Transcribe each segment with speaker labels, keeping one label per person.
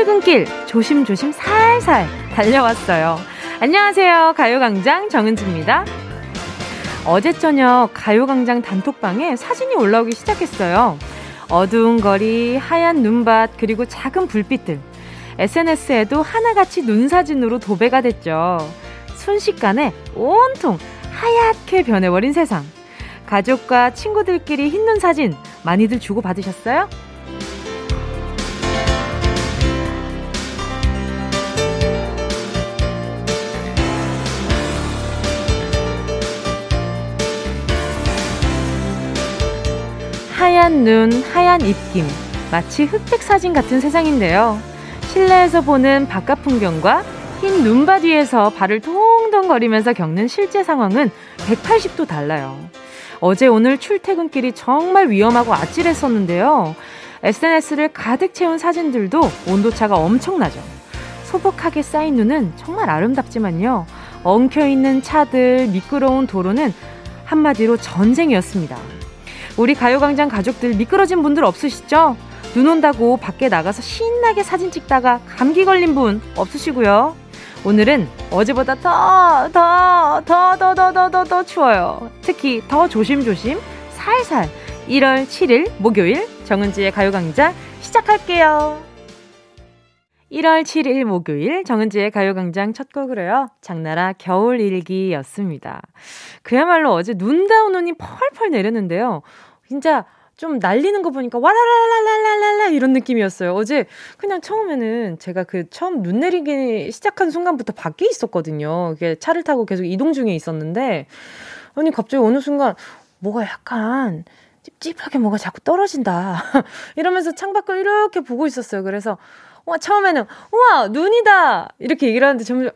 Speaker 1: 출근길 조심조심 살살 달려왔어요. 안녕하세요. 가요광장 정은지입니다. 어제 저녁 가요광장 단톡방에 사진이 올라오기 시작했어요. 어두운 거리, 하얀 눈밭, 그리고 작은 불빛들. SNS에도 하나같이 눈사진으로 도배가 됐죠. 순식간에 온통 하얗게 변해버린 세상. 가족과 친구들끼리 흰 눈 사진 많이들 주고받으셨어요? 하얀 눈, 하얀 입김, 마치 흑백 사진 같은 세상인데요. 실내에서 보는 바깥 풍경과 흰 눈밭 위에서 발을 통통거리면서 겪는 실제 상황은 180도 달라요. 어제 오늘 출퇴근길이 정말 위험하고 아찔했었는데요. SNS를 가득 채운 사진들도 온도차가 엄청나죠. 소복하게 쌓인 눈은 정말 아름답지만요. 엉켜있는 차들, 미끄러운 도로는 한마디로 전쟁이었습니다. 우리 가요광장 가족들 미끄러진 분들 없으시죠? 눈 온다고 밖에 나가서 신나게 사진 찍다가 감기 걸린 분 없으시고요. 오늘은 어제보다 더, 더, 더, 더, 더, 더, 더, 더 추워요. 특히 더 조심조심, 살살. 1월 7일 목요일 정은지의 가요광장 시작할게요. 1월 7일 목요일 정은지의 가요광장 첫 곡으로요. 장나라 겨울일기였습니다. 그야말로 어제 눈다운 눈이 펄펄 내렸는데요. 진짜 좀 날리는 거 보니까 와라라라라라라 이런 느낌이었어요. 어제 그냥 처음에는 제가 그 처음 눈 내리기 시작한 순간부터 밖에 있었거든요. 이게 차를 타고 계속 이동 중에 있었는데 아니 갑자기 어느 순간 뭐가 약간 찝찝하게 뭐가 자꾸 떨어진다. 이러면서 창밖을 이렇게 보고 있었어요. 그래서 와 처음에는 우와 눈이다 이렇게 얘기를 하는데 점점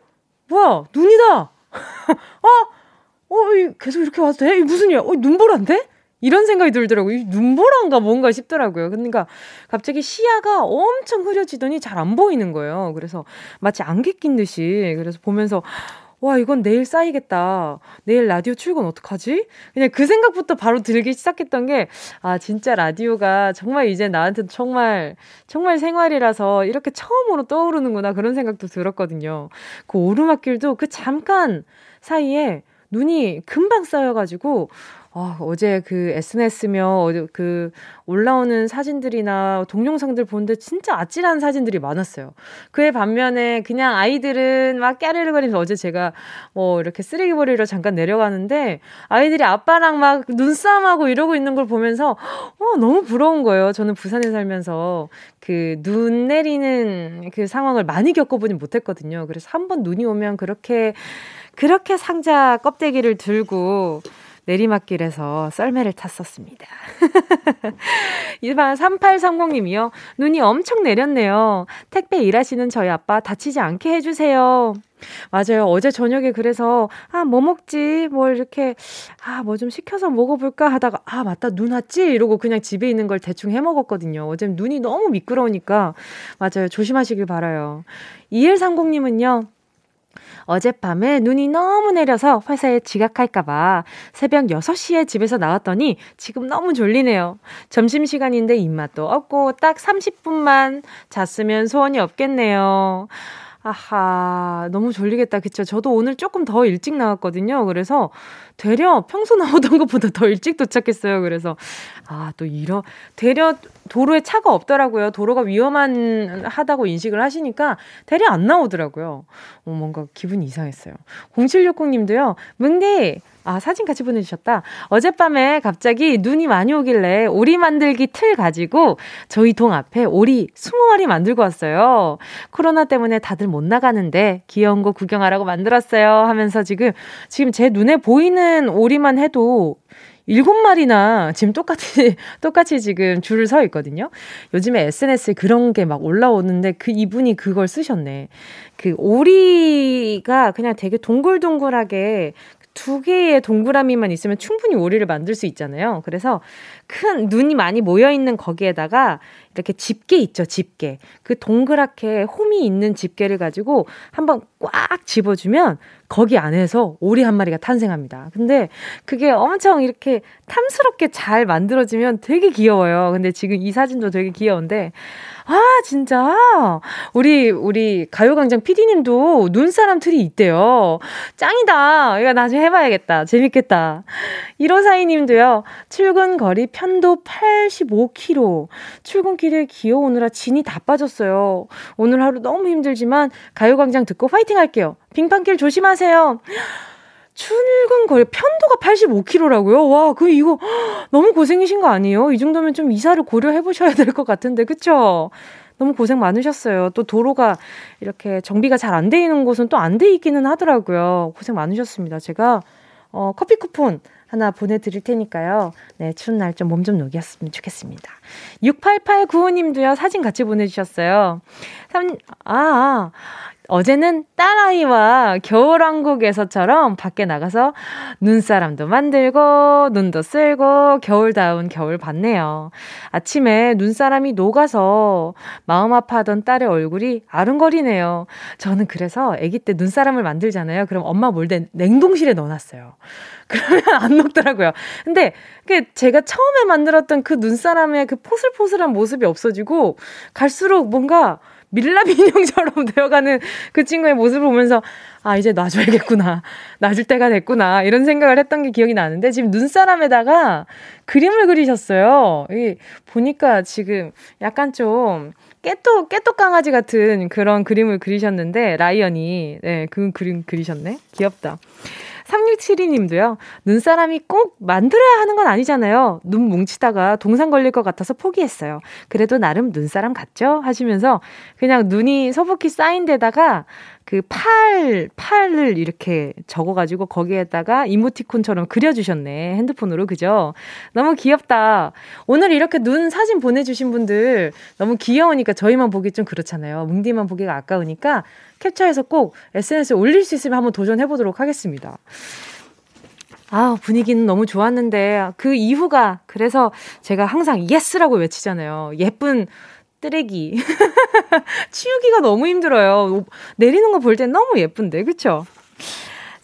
Speaker 1: 뭐야 눈이다. 어? 어, 계속 이렇게 와도 돼? 무슨 일이야? 어, 눈보라인데? 이런 생각이 들더라고요. 눈보라인가 뭔가 싶더라고요. 그러니까 갑자기 시야가 엄청 흐려지더니 잘 안 보이는 거예요. 그래서 마치 안개 낀 듯이 그래서 보면서 와, 이건 내일 쌓이겠다. 내일 라디오 출근 어떡하지? 그냥 그 생각부터 바로 들기 시작했던 게, 아, 진짜 라디오가 정말 이제 나한테 정말, 정말 생활이라서 이렇게 처음으로 떠오르는구나. 그런 생각도 들었거든요. 그 오르막길도 그 잠깐 사이에 눈이 금방 쌓여가지고, 어, 어제 그 SNS며 그 올라오는 사진들이나 동영상들 보는데 진짜 아찔한 사진들이 많았어요. 그에 반면에 그냥 아이들은 막 까르르거리면서 어제 제가 뭐 이렇게 쓰레기 버리러 잠깐 내려가는데 아이들이 아빠랑 막 눈싸움하고 이러고 있는 걸 보면서 어, 너무 부러운 거예요. 저는 부산에 살면서 그 눈 내리는 그 상황을 많이 겪어보진 못했거든요. 그래서 한 번 눈이 오면 그렇게 그렇게 상자 껍데기를 들고 내리막길에서 썰매를 탔었습니다. 이반 3830님이요. 눈이 엄청 내렸네요. 택배 일하시는 저희 아빠 다치지 않게 해주세요. 맞아요. 어제 저녁에 그래서, 아, 뭐 먹지? 뭐 이렇게, 아, 뭐 좀 시켜서 먹어볼까 하다가, 아, 맞다, 눈 왔지? 이러고 그냥 집에 있는 걸 대충 해 먹었거든요. 어제 눈이 너무 미끄러우니까. 맞아요. 조심하시길 바라요. 2130님은요, 어젯밤에 눈이 너무 내려서 회사에 지각할까봐 새벽 6시에 집에서 나왔더니 지금 너무 졸리네요. 점심시간인데 입맛도 없고 딱 30분만 잤으면 소원이 없겠네요. 아하, 너무 졸리겠다. 그쵸? 저도 오늘 조금 더 일찍 나왔거든요. 그래서 되려 평소 나오던 것보다 더 일찍 도착했어요. 그래서, 아, 또 이런, 되려 도로에 차가 없더라고요. 도로가 위험한, 하다고 인식을 하시니까 되려 안 나오더라고요. 어, 뭔가 기분이 이상했어요. 0760님도요, 뭉디, 아, 사진 같이 보내주셨다. 어젯밤에 갑자기 눈이 많이 오길래 오리 만들기 틀 가지고 저희 동 앞에 오리 20마리 만들고 왔어요. 코로나 때문에 다들 못 나가는데 귀여운 거 구경하라고 만들었어요. 하면서 지금, 지금 제 눈에 보이는 오리만 해도 일곱 마리나 지금 똑같이, 똑같이 지금 줄을 서 있거든요. 요즘에 SNS에 그런 게 막 올라오는데 그 이분이 그걸 쓰셨네. 그 오리가 그냥 되게 동글동글하게 두 개의 동그라미만 있으면 충분히 오리를 만들 수 있잖아요. 그래서 큰 눈이 많이 모여 있는 거기에다가 이렇게 집게 있죠, 집게. 그 동그랗게 홈이 있는 집게를 가지고 한번 꽉 집어주면 거기 안에서 오리 한 마리가 탄생합니다. 근데 그게 엄청 이렇게 탐스럽게 잘 만들어지면 되게 귀여워요. 근데 지금 이 사진도 되게 귀여운데, 아, 진짜. 우리, 우리 가요광장 PD님도 눈사람 틀이 있대요. 짱이다. 이거 나중에 해봐야겠다. 재밌겠다. 1호사이님도요, 출근 거리 편도 85km. 출근길에 기어오느라 진이 다 빠졌어요. 오늘 하루 너무 힘들지만 가요광장 듣고 화이팅 할게요. 빙판길 조심하세요. 출근 거리 편도가 85km라고요? 와, 그 이거 너무 고생이신 거 아니에요? 이 정도면 좀 이사를 고려해 보셔야 될 것 같은데, 그쵸? 너무 고생 많으셨어요. 또 도로가 이렇게 정비가 잘 안 돼 있는 곳은 또 안 돼 있기는 하더라고요. 고생 많으셨습니다. 제가 어, 커피 쿠폰 하나 보내드릴 테니까요. 네, 추운 날 좀 몸좀 녹였으면 좋겠습니다. 6889님도요, 사진 같이 보내주셨어요. 3, 아, 어제는 딸아이와 겨울왕국에서처럼 밖에 나가서 눈사람도 만들고 눈도 쓸고 겨울다운 겨울 봤네요. 아침에 눈사람이 녹아서 마음 아파하던 딸의 얼굴이 아른거리네요. 저는 그래서 아기 때 눈사람을 만들잖아요. 그럼 엄마 몰대 냉동실에 넣어놨어요. 그러면 안 녹더라고요. 근데 그 제가 처음에 만들었던 그 눈사람의 그 포슬포슬한 모습이 없어지고 갈수록 뭔가 밀랍 인형처럼 되어가는 그 친구의 모습을 보면서 아 이제 놔줘야겠구나 놔줄 때가 됐구나 이런 생각을 했던 게 기억이 나는데 지금 눈사람에다가 그림을 그리셨어요. 이 보니까 지금 약간 좀 깨똑 깨똑 강아지 같은 그런 그림을 그리셨는데 라이언이 네그 그림 그리셨네 귀엽다. 3672님도요, 눈사람이 꼭 만들어야 하는 건 아니잖아요. 눈 뭉치다가 동상 걸릴 것 같아서 포기했어요. 그래도 나름 눈사람 같죠? 하시면서 그냥 눈이 소복히 쌓인 데다가 그 팔, 팔을 이렇게 적어가지고 거기에다가 이모티콘처럼 그려주셨네. 핸드폰으로. 그죠? 너무 귀엽다. 오늘 이렇게 눈 사진 보내주신 분들 너무 귀여우니까 저희만 보기 좀 그렇잖아요. 뭉디만 보기가 아까우니까 캡처해서 꼭 SNS에 올릴 수 있으면 한번 도전해 보도록 하겠습니다. 아, 분위기는 너무 좋았는데, 그 이후가, 그래서 제가 항상 예쓰라고 외치잖아요. 예쁜 쓰레기. 치우기가 너무 힘들어요. 내리는 거 볼 땐 너무 예쁜데, 그쵸?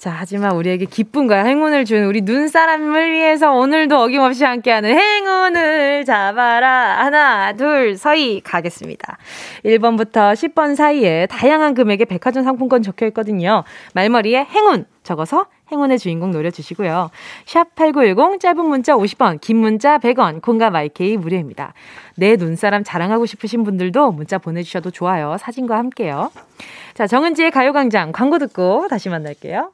Speaker 1: 자, 하지만 우리에게 기쁨과 행운을 준 우리 눈사람을 위해서 오늘도 어김없이 함께하는 행운을 잡아라. 하나, 둘, 서희 가겠습니다. 1번부터 10번 사이에 다양한 금액의 백화점 상품권 적혀 있거든요. 말머리에 행운 적어서 행운의 주인공 노려주시고요. 샵 8910 짧은 문자 50원, 긴 문자 100원, 콩과 마이케이 무료입니다. 내 눈사람 자랑하고 싶으신 분들도 문자 보내주셔도 좋아요. 사진과 함께요. 자, 정은지의 가요광장 광고 듣고 다시 만날게요.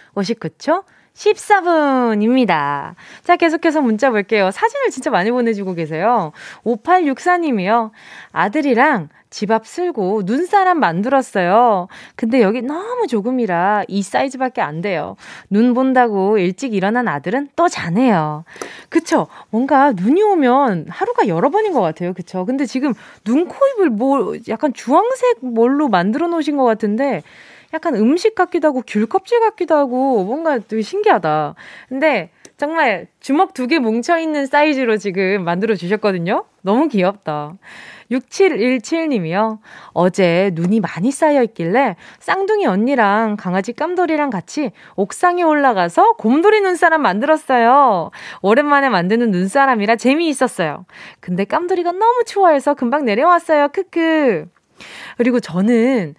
Speaker 1: 59초 14분입니다. 자, 계속해서 문자 볼게요. 사진을 진짜 많이 보내주고 계세요. 5864님이요. 아들이랑 집 앞 쓸고 눈사람 만들었어요. 근데 여기 너무 조금이라 이 사이즈밖에 안 돼요. 눈 본다고 일찍 일어난 아들은 또 자네요. 그쵸? 뭔가 눈이 오면 하루가 여러 번인 것 같아요. 그쵸? 근데 지금 눈, 코, 입을 뭐 약간 주황색 뭘로 만들어 놓으신 것 같은데 약간 음식 같기도 하고 귤 껍질 같기도 하고 뭔가 되게 신기하다. 근데 정말 주먹 두 개 뭉쳐있는 사이즈로 지금 만들어 주셨거든요? 너무 귀엽다. 6717님이요. 어제 눈이 많이 쌓여 있길래 쌍둥이 언니랑 강아지 깜돌이랑 같이 옥상에 올라가서 곰돌이 눈사람 만들었어요. 오랜만에 만드는 눈사람이라 재미있었어요. 근데 깜돌이가 너무 추워해서 금방 내려왔어요. 크크. 그리고 저는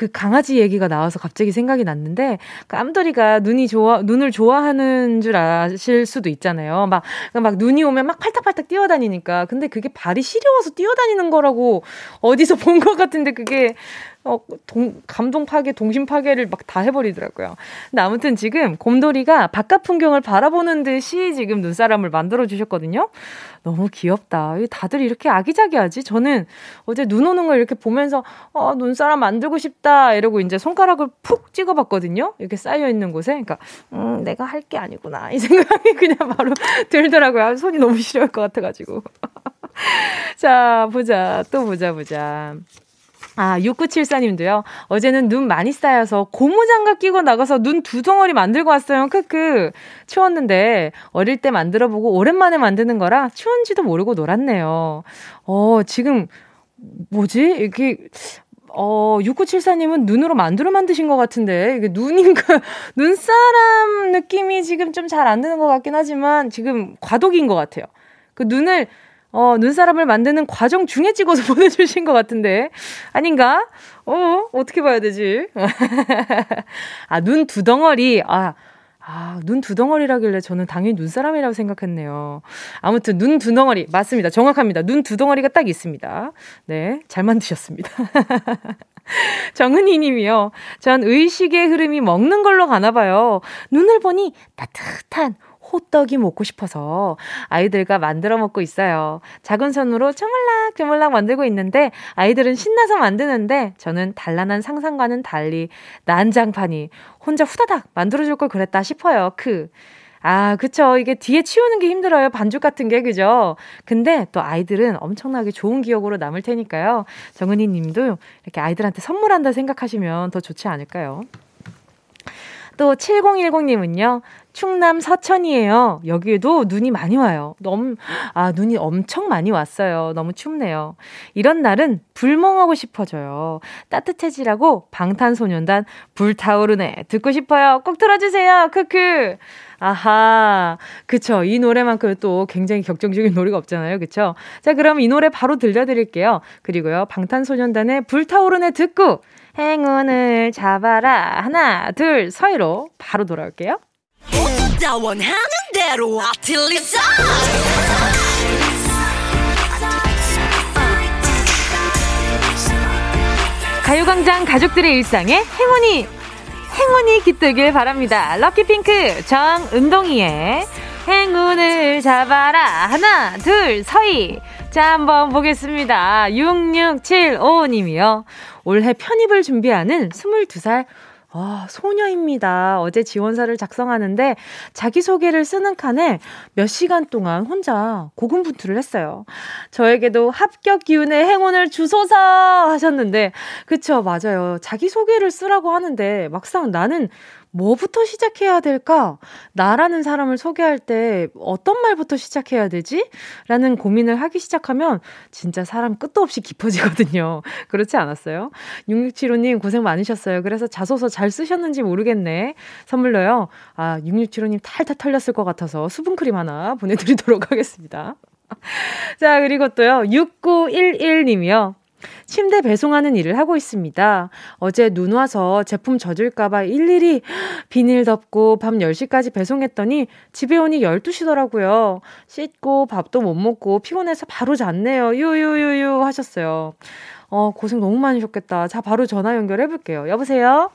Speaker 1: 그 강아지 얘기가 나와서 갑자기 생각이 났는데 깜돌이가 눈이 좋아 눈을 좋아하는 줄 아실 수도 있잖아요. 막막 눈이 오면 막 팔딱팔딱 뛰어다니니까 근데 그게 발이 시려워서 뛰어다니는 거라고 어디서 본 것 같은데 그게 어, 동, 감동 파괴, 동심 파괴를 막 다 해버리더라고요. 근데 아무튼 지금 곰돌이가 바깥 풍경을 바라보는 듯이 지금 눈사람을 만들어 주셨거든요. 너무 귀엽다. 다들 이렇게 아기자기하지? 저는 어제 눈 오는 걸 이렇게 보면서, 어, 눈사람 만들고 싶다. 이러고 이제 손가락을 푹 찍어봤거든요. 이렇게 쌓여 있는 곳에. 그러니까, 음, 내가 할 게 아니구나. 이 생각이 그냥 바로 들더라고요. 아, 손이 너무 시려울 것 같아가지고. 자, 보자. 또 보자, 보자. 아, 6974님도요. 어제는 눈 많이 쌓여서 고무장갑 끼고 나가서 눈 두 덩어리 만들고 왔어요. 크크. 추웠는데 어릴 때 만들어 보고 오랜만에 만드는 거라 추운지도 모르고 놀았네요. 어, 지금 뭐지? 이렇게 어, 6974님은 눈으로 만들어 만드신 것 같은데, 이게 눈인가, 눈사람 느낌이 지금 좀 잘 안 드는 것 같긴 하지만, 지금 과도기인 것 같아요. 그 눈을 어, 눈사람을 만드는 과정 중에 찍어서 보내주신 것 같은데. 아닌가? 어, 어떻게 봐야 되지? 아, 눈 두 덩어리. 아, 아, 눈 두 덩어리라길래 저는 당연히 눈사람이라고 생각했네요. 아무튼 눈 두 덩어리. 맞습니다. 정확합니다. 눈 두 덩어리가 딱 있습니다. 네, 잘 만드셨습니다. 정은희 님이요. 전 의식의 흐름이 먹는 걸로 가나 봐요. 눈을 보니 따뜻한 호떡이 먹고 싶어서 아이들과 만들어 먹고 있어요. 작은 손으로 쪼물락쪼물락 만들고 있는데 아이들은 신나서 만드는데 저는 단란한 상상과는 달리 난장판이 혼자 후다닥 만들어줄 걸 그랬다 싶어요. 크. 아, 그쵸. 이게 뒤에 치우는 게 힘들어요. 반죽 같은 게, 그죠? 근데 또 아이들은 엄청나게 좋은 기억으로 남을 테니까요. 정은희 님도 이렇게 아이들한테 선물한다 생각하시면 더 좋지 않을까요? 또 7010님은요, 충남 서천이에요. 여기에도 눈이 많이 와요. 너무, 아, 눈이 엄청 많이 왔어요. 너무 춥네요. 이런 날은 불멍하고 싶어져요. 따뜻해지라고 방탄소년단 불타오르네. 듣고 싶어요. 꼭 들어주세요. 크크. 아하. 그쵸. 이 노래만큼 또 굉장히 격정적인 노래가 없잖아요. 그쵸? 자, 그럼 이 노래 바로 들려드릴게요. 그리고요. 방탄소년단의 불타오르네 듣고 행운을 잡아라. 하나, 둘, 서희로 바로 돌아올게요. 가요광장 가족들의 일상에 행운이 행운이 깃들길 바랍니다. 럭키핑크 정은동이의 행운을 잡아라 하나 둘 서희 자 한번 보겠습니다. 6675님이요. 올해 편입을 준비하는 22살 아, 소녀입니다. 어제 지원서를 작성하는데 자기소개를 쓰는 칸에 몇 시간 동안 혼자 고군분투를 했어요. 저에게도 합격 기운의 행운을 주소서 하셨는데, 그쵸, 맞아요. 자기소개를 쓰라고 하는데 막상 나는 뭐부터 시작해야 될까? 나라는 사람을 소개할 때 어떤 말부터 시작해야 되지? 라는 고민을 하기 시작하면 진짜 사람 끝도 없이 깊어지거든요. 그렇지 않았어요? 6675님 고생 많으셨어요. 그래서 자소서 잘 쓰셨는지 모르겠네. 선물로요. 아, 6675님 탈탈 털렸을 것 같아서 수분크림 하나 보내드리도록 하겠습니다. 자, 그리고 또요. 6911님이요. 침대 배송하는 일을 하고 있습니다. 어제 눈 와서 제품 젖을까봐 일일이 비닐 덮고 밤 10시까지 배송했더니 집에 오니 12시더라고요. 씻고 밥도 못 먹고 피곤해서 바로 잤네요. 유유유유 하셨어요. 어, 고생 너무 많으셨겠다. 자, 바로 전화 연결해볼게요. 여보세요?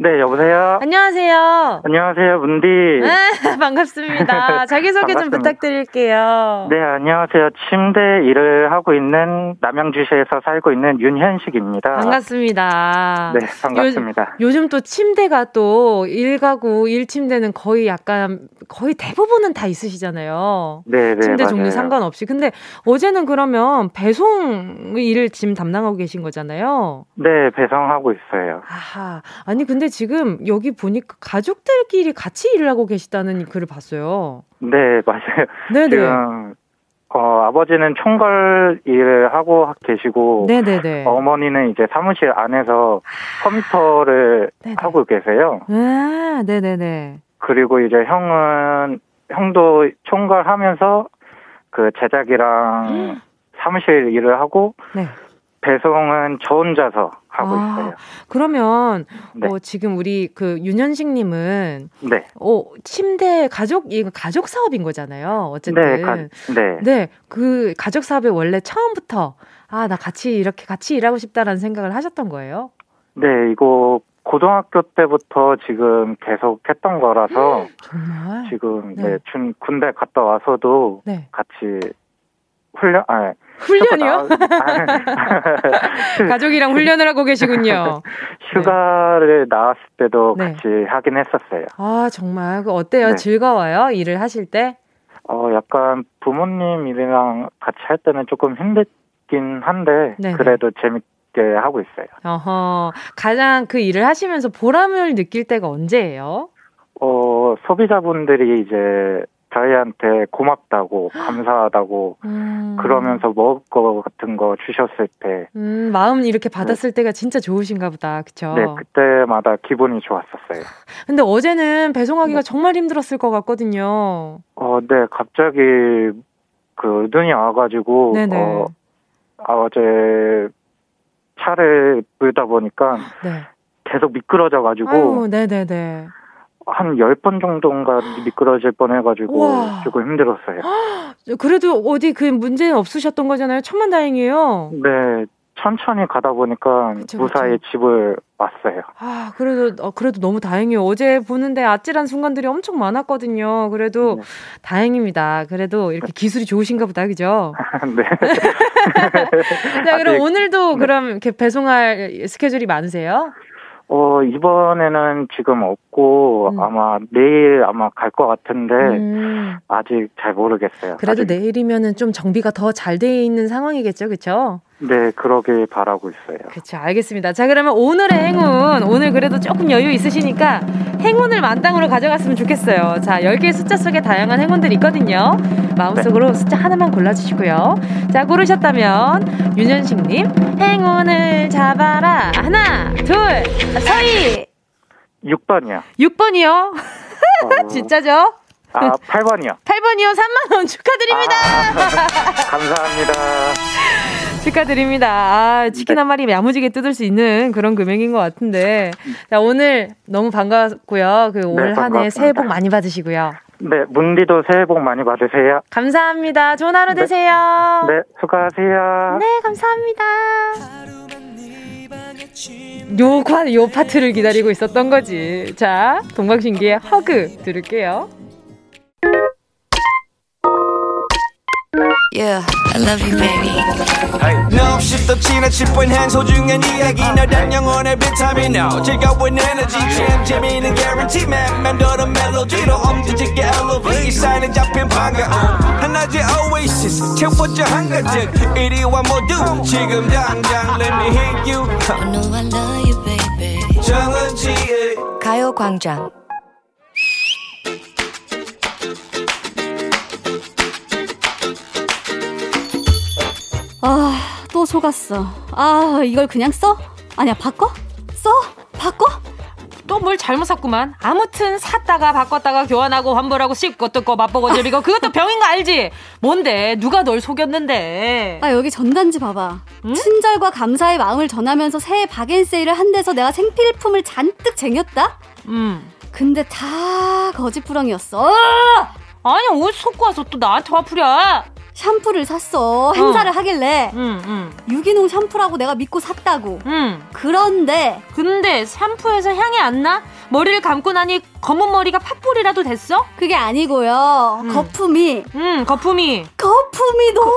Speaker 2: 네, 여보세요?
Speaker 1: 안녕하세요.
Speaker 2: 안녕하세요, 문디.
Speaker 1: 네, 반갑습니다. 자기소개 좀 부탁드릴게요.
Speaker 2: 네, 안녕하세요. 침대 일을 하고 있는 남양주시에서 살고 있는 윤현식입니다.
Speaker 1: 반갑습니다.
Speaker 2: 네, 반갑습니다.
Speaker 1: 요, 요즘 또 침대가 또 일가구, 일침대는 거의 약간, 거의 대부분은 다 있으시잖아요.
Speaker 2: 네, 네.
Speaker 1: 침대
Speaker 2: 맞아요.
Speaker 1: 종류 상관없이. 근데 어제는 그러면 배송 일을 지금 담당하고 계신 거잖아요.
Speaker 2: 네, 배송하고 있어요.
Speaker 1: 아하. 아니, 근데 지금 여기 보니까 가족들끼리 같이 일을 하고 계시다는 글을 봤어요.
Speaker 2: 네, 맞아요.
Speaker 1: 네네.
Speaker 2: 지금 어, 아버지는 총괄 일을 하고 계시고
Speaker 1: 네네네.
Speaker 2: 어머니는 이제 사무실 안에서 컴퓨터를
Speaker 1: 네네.
Speaker 2: 하고 계세요.
Speaker 1: 아, 네네네.
Speaker 2: 그리고 이제 형은 형도 총괄하면서 그 제작이랑 사무실 일을 하고
Speaker 1: 네.
Speaker 2: 배송은 저 혼자서 하고
Speaker 1: 아,
Speaker 2: 있어요.
Speaker 1: 그러면
Speaker 2: 네.
Speaker 1: 어, 지금 우리 그 윤현식님은
Speaker 2: 네.
Speaker 1: 어, 침대 가족 가족 사업인 거잖아요. 어쨌든
Speaker 2: 네, 가, 네.
Speaker 1: 네, 그 가족 사업에 원래 처음부터 아, 나 같이 이렇게 같이 일하고 싶다라는 생각을 하셨던 거예요?
Speaker 2: 네, 이거 고등학교 때부터 지금 계속 했던 거라서
Speaker 1: 정말?
Speaker 2: 지금 네, 네 준, 군대 갔다 와서도 네. 같이 훈련 아
Speaker 1: 훈련이요? 가족이랑 훈련을 하고 계시군요.
Speaker 2: 휴가를 네. 나왔을 때도 네. 같이 하긴 했었어요.
Speaker 1: 아 정말 그 어때요? 네. 즐거워요? 일을 하실 때?
Speaker 2: 어 약간 부모님 일이랑 같이 할 때는 조금 힘들긴 한데 네네. 그래도 재밌게 하고 있어요.
Speaker 1: 어허 가장 그 일을 하시면서 보람을 느낄 때가 언제예요?
Speaker 2: 어 소비자분들이 이제 저희한테 고맙다고 감사하다고 음. 그러면서 먹을 거 같은 거 주셨을 때
Speaker 1: 음, 마음 이렇게 받았을 네. 때가 진짜 좋으신가 보다 그쵸?
Speaker 2: 네 그때마다 기분이 좋았었어요
Speaker 1: 근데 어제는 배송하기가 네. 정말 힘들었을 것 같거든요
Speaker 2: 어네 갑자기 그 눈이 와가지고 네네. 어, 아, 어제 차를 불다 보니까 네. 계속 미끄러져가지고
Speaker 1: 네네네
Speaker 2: 한 10번 정도인가 미끄러질 뻔해가지고 우와. 조금 힘들었어요.
Speaker 1: 그래도 어디 그 문제는 없으셨던 거잖아요. 천만 다행이에요.
Speaker 2: 네. 천천히 가다 보니까 그쵸, 무사히 그쵸. 집을 왔어요.
Speaker 1: 아, 그래도, 어, 그래도 너무 다행이에요. 어제 보는데 아찔한 순간들이 엄청 많았거든요. 그래도 네. 다행입니다. 그래도 이렇게 기술이 좋으신가 보다, 그죠?
Speaker 2: 네.
Speaker 1: 자, 그럼 아직, 오늘도 네. 그럼 이렇게 배송할 스케줄이 많으세요?
Speaker 2: 어, 이번에는 지금 없고, 음. 아마 내일 아마 갈 것 같은데, 음. 아직 잘 모르겠어요.
Speaker 1: 그래도
Speaker 2: 아직.
Speaker 1: 내일이면은 좀 정비가 더 잘 돼 있는 상황이겠죠, 그쵸?
Speaker 2: 네, 그러길 바라고 있어요.
Speaker 1: 그렇죠. 알겠습니다. 자, 그러면 오늘의 행운. 오늘 그래도 조금 여유 있으시니까 행운을 만땅으로 가져갔으면 좋겠어요. 자, 10개의 숫자 속에 다양한 행운들이 있거든요. 마음속으로 네. 숫자 하나만 골라주시고요. 자, 고르셨다면 윤현식 님, 행운을 잡아라. 하나, 둘, 서희.
Speaker 2: 6번이요.
Speaker 1: 6번이요? 어... 진짜죠?
Speaker 2: 아, 8번이요.
Speaker 1: 8번이요. 3만원 축하드립니다.
Speaker 2: 아, 감사합니다.
Speaker 1: 축하드립니다. 아, 치킨 네. 한 마리 야무지게 뜯을 수 있는 그런 금액인 것 같은데. 자, 오늘 너무 반갑고요. 그 올 한해 네, 새해 복 많이 받으시고요.
Speaker 2: 네, 문디도 새해 복 많이 받으세요.
Speaker 1: 감사합니다. 좋은 하루
Speaker 2: 네.
Speaker 1: 되세요.
Speaker 2: 네, 수고하세요.
Speaker 1: 네, 감사합니다. 요, 요 파트를 기다리고 있었던 거지. 자, 동방신기의 허그 들을게요. Yeah, I love you, baby. No, 없이 또 지나칠 뻔한 소중한 이야기. 너란 영혼의 비타민. No 즐거운 에너지. 참 재미있는 guarantee man. 맘대로 멜로디로 엄지짓게 elevate 이 사인에 잡힌 반가움 하나의 oasis. 채워져 한가득. 이리와 모두 지금 당장 let me hit you. I know I love you, baby. 정은지의 가요광장
Speaker 3: 아, 또 속았어. 아, 이걸 그냥 써? 아니야, 바꿔? 써? 바꿔?
Speaker 1: 또 뭘 잘못 샀구만. 아무튼 샀다가 바꿨다가 교환하고 환불하고 씹고 뜯고 맛보고 즐기고 그것도 병인 거 알지? 뭔데? 누가 널 속였는데?
Speaker 3: 아, 여기 전단지 봐봐. 응? 친절과 감사의 마음을 전하면서 새해 박앤 세일을 한 데서 내가 생필품을 잔뜩 쟁였다?
Speaker 1: 음.
Speaker 3: 근데 다 거짓부렁이었어.
Speaker 1: 아니, 옷 속고 와서 또 나한테 화풀이야.
Speaker 3: 샴푸를 샀어. 행사를 어. 하길래.
Speaker 1: 응, 응.
Speaker 3: 유기농 샴푸라고 내가 믿고 샀다고.
Speaker 1: 응.
Speaker 3: 그런데.
Speaker 1: 근데 샴푸에서 향이 안 나? 머리를 감고 나니 검은 머리가 팥불이라도 됐어?
Speaker 3: 그게 아니고요. 응. 거품이.
Speaker 1: 응, 거품이.
Speaker 3: 거품이 너무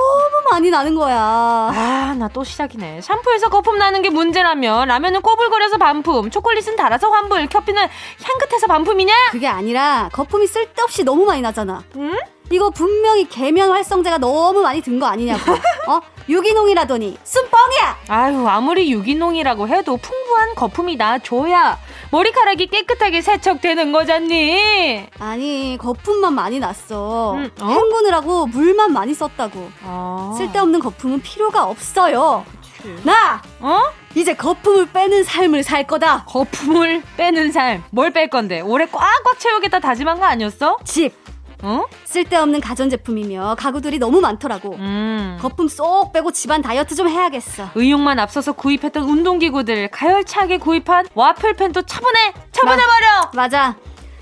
Speaker 3: 많이 나는 거야.
Speaker 1: 아, 나 또 시작이네. 샴푸에서 거품 나는 게 문제라면 라면은 꼬불거려서 반품, 초콜릿은 달아서 환불, 커피는 향긋해서 반품이냐?
Speaker 3: 그게 아니라 거품이 쓸데없이 너무 많이 나잖아.
Speaker 1: 응?
Speaker 3: 이거 분명히 계면 활성제가 너무 많이 든 거 아니냐고. 어? 유기농이라더니 순뻥이야.
Speaker 1: 아유 아무리 유기농이라고 해도 풍부한 거품이 나줘야 머리카락이 깨끗하게 세척되는 거잖니.
Speaker 3: 아니 거품만 많이 났어. 음, 어? 헹구느라 물만 많이 썼다고.
Speaker 1: 아.
Speaker 3: 쓸데없는 거품은 필요가 없어요. 그치. 나
Speaker 1: 어?
Speaker 3: 이제 거품을 빼는 삶을 살 거다.
Speaker 1: 거품을 빼는 삶. 뭘 뺄 건데? 올해 꽉꽉 채우겠다 다짐한 거 아니었어?
Speaker 3: 집.
Speaker 1: 어?
Speaker 3: 쓸데없는 가전제품이며 가구들이 너무 많더라고.
Speaker 1: 음.
Speaker 3: 거품 쏙 빼고 집안 다이어트 좀 해야겠어.
Speaker 1: 의욕만 앞서서 구입했던 운동기구들 가열차게 구입한 와플팬도 처분해! 처분해 버려!
Speaker 3: 맞아.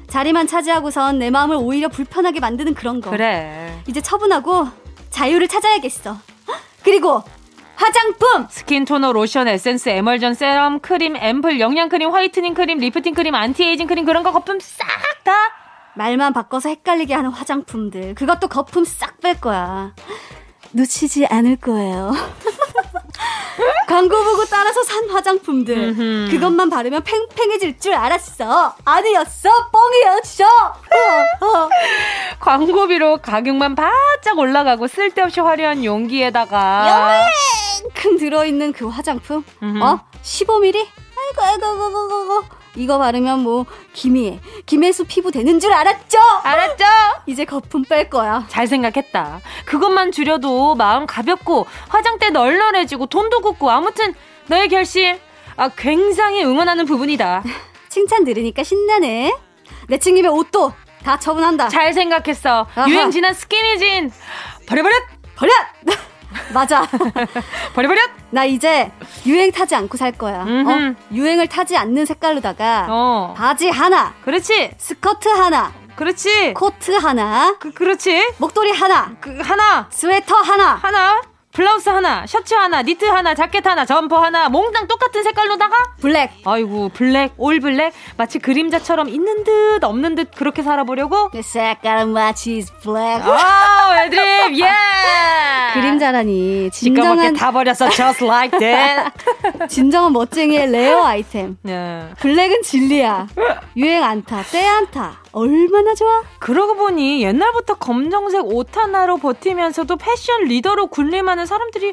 Speaker 3: 자리만 차지하고선 내 마음을 오히려 불편하게 만드는 그런 거.
Speaker 1: 그래.
Speaker 3: 이제 처분하고 자유를 찾아야겠어. 그리고 화장품
Speaker 1: 스킨 토너 로션 에센스 에멀전 세럼 크림 앰플 영양 크림 whitening 크림 리프팅 크림 안티에이징 크림 그런 거 거품 싹 다
Speaker 3: 말만 바꿔서 헷갈리게 하는 화장품들. 그것도 거품 싹 뺄 거야. 놓치지 않을 거예요. 광고 보고 따라서 산 화장품들. 그것만 바르면 팽팽해질 줄 알았어. 아니었어. 뻥이었어.
Speaker 1: 광고비로 가격만 바짝 올라가고 쓸데없이 화려한 용기에다가.
Speaker 3: 큼 들어있는 그 화장품. 어? 15mm 아이고 아이고 아이고 아이고 아이고 이거 바르면 뭐 김희애 김혜수 피부 되는 줄 알았죠
Speaker 1: 알았죠?
Speaker 3: 이제 거품 뺄 거야
Speaker 1: 잘 생각했다. 그것만 줄여도 마음 가볍고 화장대 널널해지고 돈도 굳고 아무튼 너의 결심 아 굉장히 응원하는 부분이다.
Speaker 3: 칭찬 들으니까 신나네 내친님의 옷도 다 처분한다
Speaker 1: 잘 생각했어.
Speaker 3: 아하.
Speaker 1: 유행 지난 스키니진 버려버려
Speaker 3: 버려 맞아
Speaker 1: 버려버려.
Speaker 3: 나 이제 유행 타지 않고 살 거야. 어? 유행을 타지 않는 색깔로다가
Speaker 1: 어
Speaker 3: 바지 하나,
Speaker 1: 그렇지
Speaker 3: 스커트 하나,
Speaker 1: 그렇지
Speaker 3: 코트 하나,
Speaker 1: 그 그렇지
Speaker 3: 목도리 하나,
Speaker 1: 그 하나
Speaker 3: 스웨터 하나.
Speaker 1: 하나 블라우스 하나 셔츠 하나 니트 하나 자켓 하나 점퍼 하나 몽땅 똑같은 색깔로다가
Speaker 3: 블랙.
Speaker 1: 아이고 블랙 all black 마치 그림자처럼 있는 듯 없는 듯 그렇게 살아보려고
Speaker 3: 내 색깔은 마치 블랙.
Speaker 1: 아 애드립 예
Speaker 3: 그림자라니 진정한
Speaker 1: 다 버렸어 just like that
Speaker 3: 진정한 멋쟁이의 rare item.
Speaker 1: 예.
Speaker 3: 블랙은 진리야. 유행 안 타, 때 안 타. 얼마나 좋아?
Speaker 1: 그러고 보니 옛날부터 검정색 옷 하나로 버티면서도 패션 리더로 군림하는 사람들이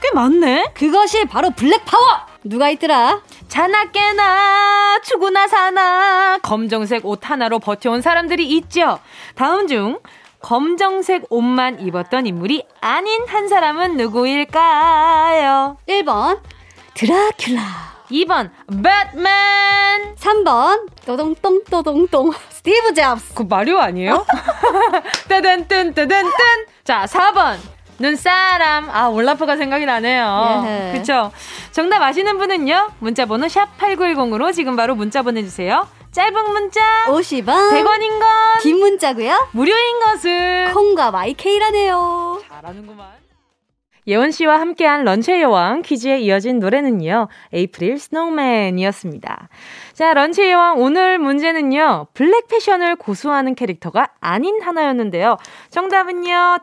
Speaker 1: 꽤 많네
Speaker 3: 그것이 바로 블랙 파워. 누가 있더라?
Speaker 1: 자나 깨나 죽으나 사나 검정색 옷 하나로 버텨온 사람들이 있죠. 다음 중 검정색 옷만 입었던 인물이 아닌 한 사람은 누구일까요?
Speaker 3: 1번 드라큘라.
Speaker 1: 2번 배트맨
Speaker 3: 3번 또동똥 또동똥 스티브 잡스.
Speaker 1: 그 마리오 아니에요? 뜨든 뜨든 자 4번 눈사람 아 올라프가 생각이 나네요
Speaker 3: 예.
Speaker 1: 그쵸 정답 아시는 분은요 문자번호 샵8910으로 지금 바로 문자 보내주세요 짧은 문자
Speaker 3: 50원.
Speaker 1: 100원인 건
Speaker 3: 긴 문자고요.
Speaker 1: 무료인 것은
Speaker 3: 콩과 마이케이라네요.
Speaker 1: 잘하는구만. 예원 씨와 함께한 런치의 여왕 퀴즈에 이어진 노래는요. 에이프릴 Snowman이었습니다. 자, 런치의 여왕 오늘 문제는요. 블랙 패션을 고수하는 캐릭터가 아닌 하나였는데요. 정답은요.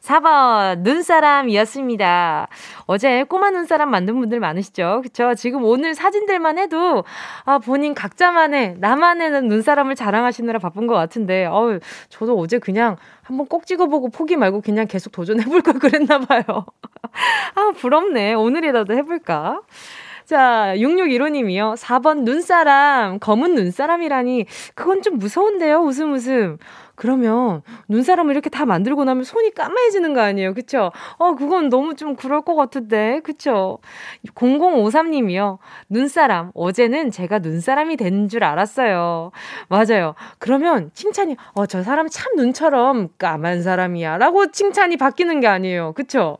Speaker 1: 4번 눈사람이었습니다. 어제 꼬마 눈사람 만든 분들 많으시죠? 그쵸? 지금 오늘 사진들만 해도 아, 본인 각자만의 나만의 눈사람을 자랑하시느라 바쁜 것 같은데 어우, 저도 어제 그냥 한번 꼭 찍어보고 포기 말고 그냥 계속 도전해볼 걸 그랬나 봐요. 아, 부럽네. 오늘이라도 해볼까? 자, 6615님이요. 4번 눈사람, 검은 눈사람이라니, 그건 좀 무서운데요, 웃음 웃음. 그러면 눈사람을 이렇게 다 만들고 나면 손이 까매지는 거 아니에요? 그쵸? 어, 그건 너무 좀 그럴 것 같은데. 그쵸? 0053님이요. 눈사람. 어제는 제가 눈사람이 된 줄 알았어요. 맞아요. 그러면 칭찬이, 어, 저 사람 참 눈처럼 까만 사람이야. 라고 칭찬이 바뀌는 게 아니에요. 그쵸?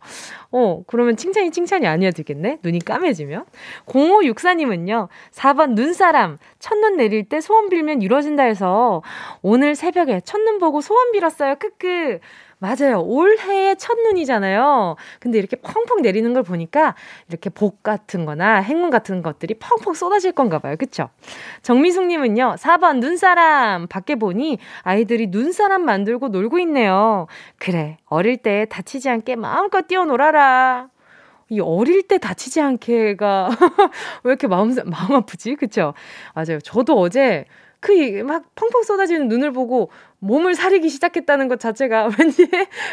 Speaker 1: 어, 그러면 칭찬이 칭찬이 아니어야 되겠네? 눈이 까매지면? 0564님은요, 4번 눈사람, 첫눈 내릴 때 소원 빌면 이루어진다 해서 오늘 새벽에 첫눈 보고 소원 빌었어요. 크크. 맞아요. 올해의 첫눈이잖아요. 근데 이렇게 펑펑 내리는 걸 보니까 이렇게 복 같은 거나 행운 같은 것들이 펑펑 쏟아질 건가 봐요. 그쵸? 정미숙 님은요, 4번 눈사람. 밖에 보니 아이들이 눈사람 만들고 놀고 있네요. 그래. 어릴 때 다치지 않게 마음껏 뛰어놀아라. 이 어릴 때 다치지 않게가 왜 이렇게 마음, 마음 아프지? 그쵸? 맞아요. 저도 어제 그 막 펑펑 쏟아지는 눈을 보고 몸을 사리기 시작했다는 것 자체가 왠지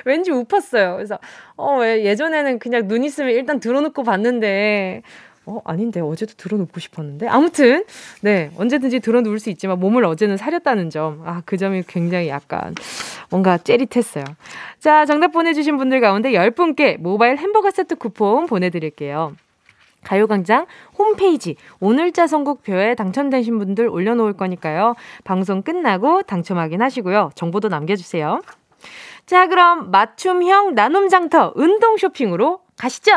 Speaker 1: 왠지 우팠어요. 그래서 어 왜 예전에는 그냥 눈 있으면 일단 들어놓고 봤는데 어 아닌데 어제도 들어놓고 싶었는데 아무튼 네 언제든지 들어놓을 수 있지만 몸을 어제는 사렸다는 점 아 그 점이 굉장히 약간 뭔가 째릿했어요. 자 정답 보내주신 분들 가운데 10분께 모바일 햄버거 세트 쿠폰 보내드릴게요. 가요광장 홈페이지 오늘자 선곡표에 당첨되신 분들 올려놓을 거니까요. 방송 끝나고 당첨 확인하시고요. 정보도 남겨주세요. 자, 그럼 맞춤형 나눔 장터 운동 쇼핑으로 가시죠.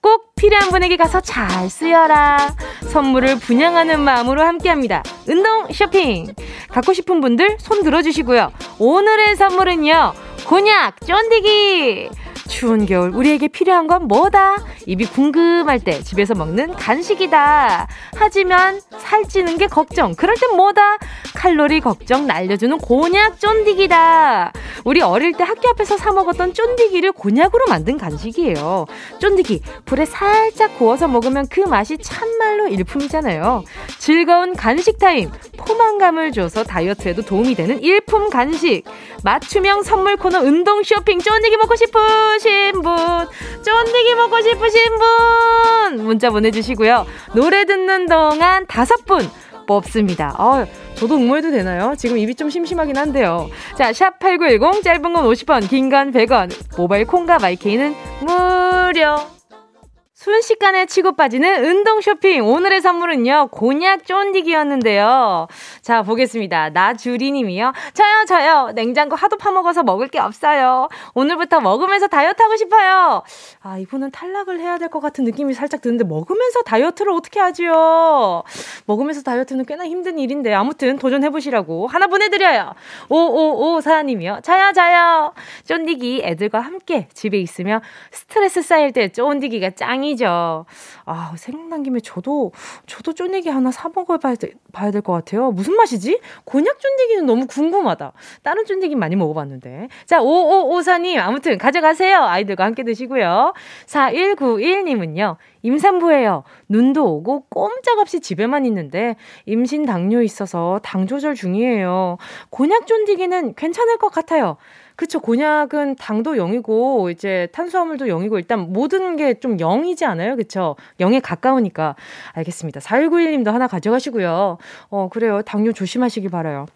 Speaker 1: 꼭 필요한 분에게 가서 잘 쓰여라. 선물을 분양하는 마음으로 함께합니다. 운동 쇼핑. 갖고 싶은 분들 손 들어주시고요. 오늘의 선물은요. 곤약 쫀디기. 추운 겨울 우리에게 필요한 건 뭐다? 입이 궁금할 때 집에서 먹는 간식이다. 하지만 살찌는 게 걱정. 그럴 땐 뭐다? 칼로리 걱정 날려주는 곤약 쫀디기다. 우리 어릴 때 학교 앞에서 사 먹었던 쫀디기를 곤약으로 만든 간식이에요. 쫀디기 불에 살짝 구워서 먹으면 그 맛이 참말로 일품이잖아요. 즐거운 간식 타임. 포만감을 줘서 다이어트에도 도움이 되는 일품 간식. 맞춤형 선물 코너 운동 쇼핑 쫀디기 먹고 싶 으신 분, 쫀디기 먹고 싶으신 분 문자 보내주시고요. 노래 듣는 동안 다섯 분 뽑습니다. 어, 저도 응모해도 되나요? 지금 입이 좀 심심하긴 한데요. 자, 샵8910 짧은 건 50원, 긴 건 100원. 모바일 콩과 마이케이는 무료. 순식간에 치고 빠지는 운동 쇼핑. 오늘의 선물은요, 곤약 쫀디기였는데요. 자, 보겠습니다. 나주리님이요. 저요, 저요. 냉장고 하도 파먹어서 먹을 게 없어요. 오늘부터 먹으면서 다이어트 하고 싶어요. 아, 이분은 탈락을 해야 될 것 같은 느낌이 살짝 드는데, 먹으면서 다이어트를 어떻게 하지요? 먹으면서 다이어트는 꽤나 힘든 일인데, 아무튼 도전해보시라고 하나 보내드려요. 5554님이요. 저요, 저요. 쫀디기 애들과 함께 집에 있으며 스트레스 쌓일 때 쫀디기가 짱이 짱이죠. 아, 생각난 김에 저도, 저도 쫀디기 하나 사 먹어봐야 돼, 봐야 될 것 같아요. 무슨 맛이지? 곤약 쫀디기는 너무 궁금하다. 다른 쫀디기 많이 먹어봤는데. 자, 5554님, 아무튼 가져가세요. 아이들과 함께 드시고요. 4191님은요, 임산부예요. 눈도 오고 꼼짝없이 집에만 있는데 임신 당뇨 있어서 당 조절 중이에요. 곤약 쫀디기는 괜찮을 것 같아요. 그쵸. 곤약은 당도 0이고, 이제 탄수화물도 0이고, 일단 모든 게 좀 0이지 않아요? 그쵸. 0에 가까우니까. 알겠습니다. 4191님도 하나 가져가시고요. 어, 그래요. 당뇨 조심하시기 바라요.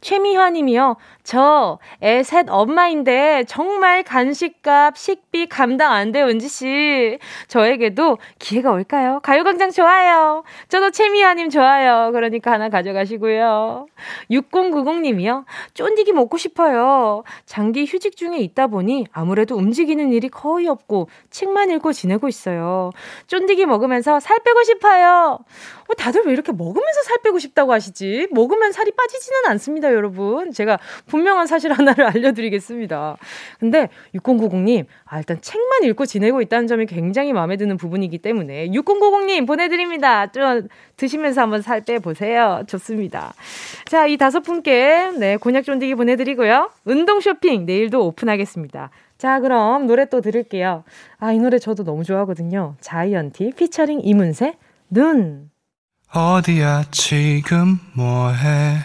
Speaker 1: 최미화 님이요. 저 애 셋 엄마인데 정말 간식값, 식비 감당 안 돼요, 은지 씨. 저에게도 기회가 올까요? 가요광장 좋아요. 저도 최미화 님 좋아요. 그러니까 하나 가져가시고요. 6090 님이요. 쫀디기 먹고 싶어요. 장기 휴직 중에 있다 보니 아무래도 움직이는 일이 거의 없고 책만 읽고 지내고 있어요. 쫀디기 먹으면서 살 빼고 싶어요. 어, 다들 왜 이렇게 먹으면서 살 빼고 싶다고 하시지? 먹으면 살이 빠지지는 않습니다, 여러분. 제가 분명한 사실 하나를 알려드리겠습니다. 근데 6090님, 아, 일단 책만 읽고 지내고 있다는 점이 굉장히 마음에 드는 부분이기 때문에 6090님 보내드립니다. 좀 드시면서 한번 살 빼보세요. 좋습니다. 자, 이 다섯 분께 네, 곤약 쫀디기 보내드리고요. 운동 쇼핑 내일도 오픈하겠습니다. 자, 그럼 노래 또 들을게요. 아, 이 노래 저도 너무 좋아하거든요. 자이언티 피처링 이문세, 눈.
Speaker 4: 어디야 지금 뭐해?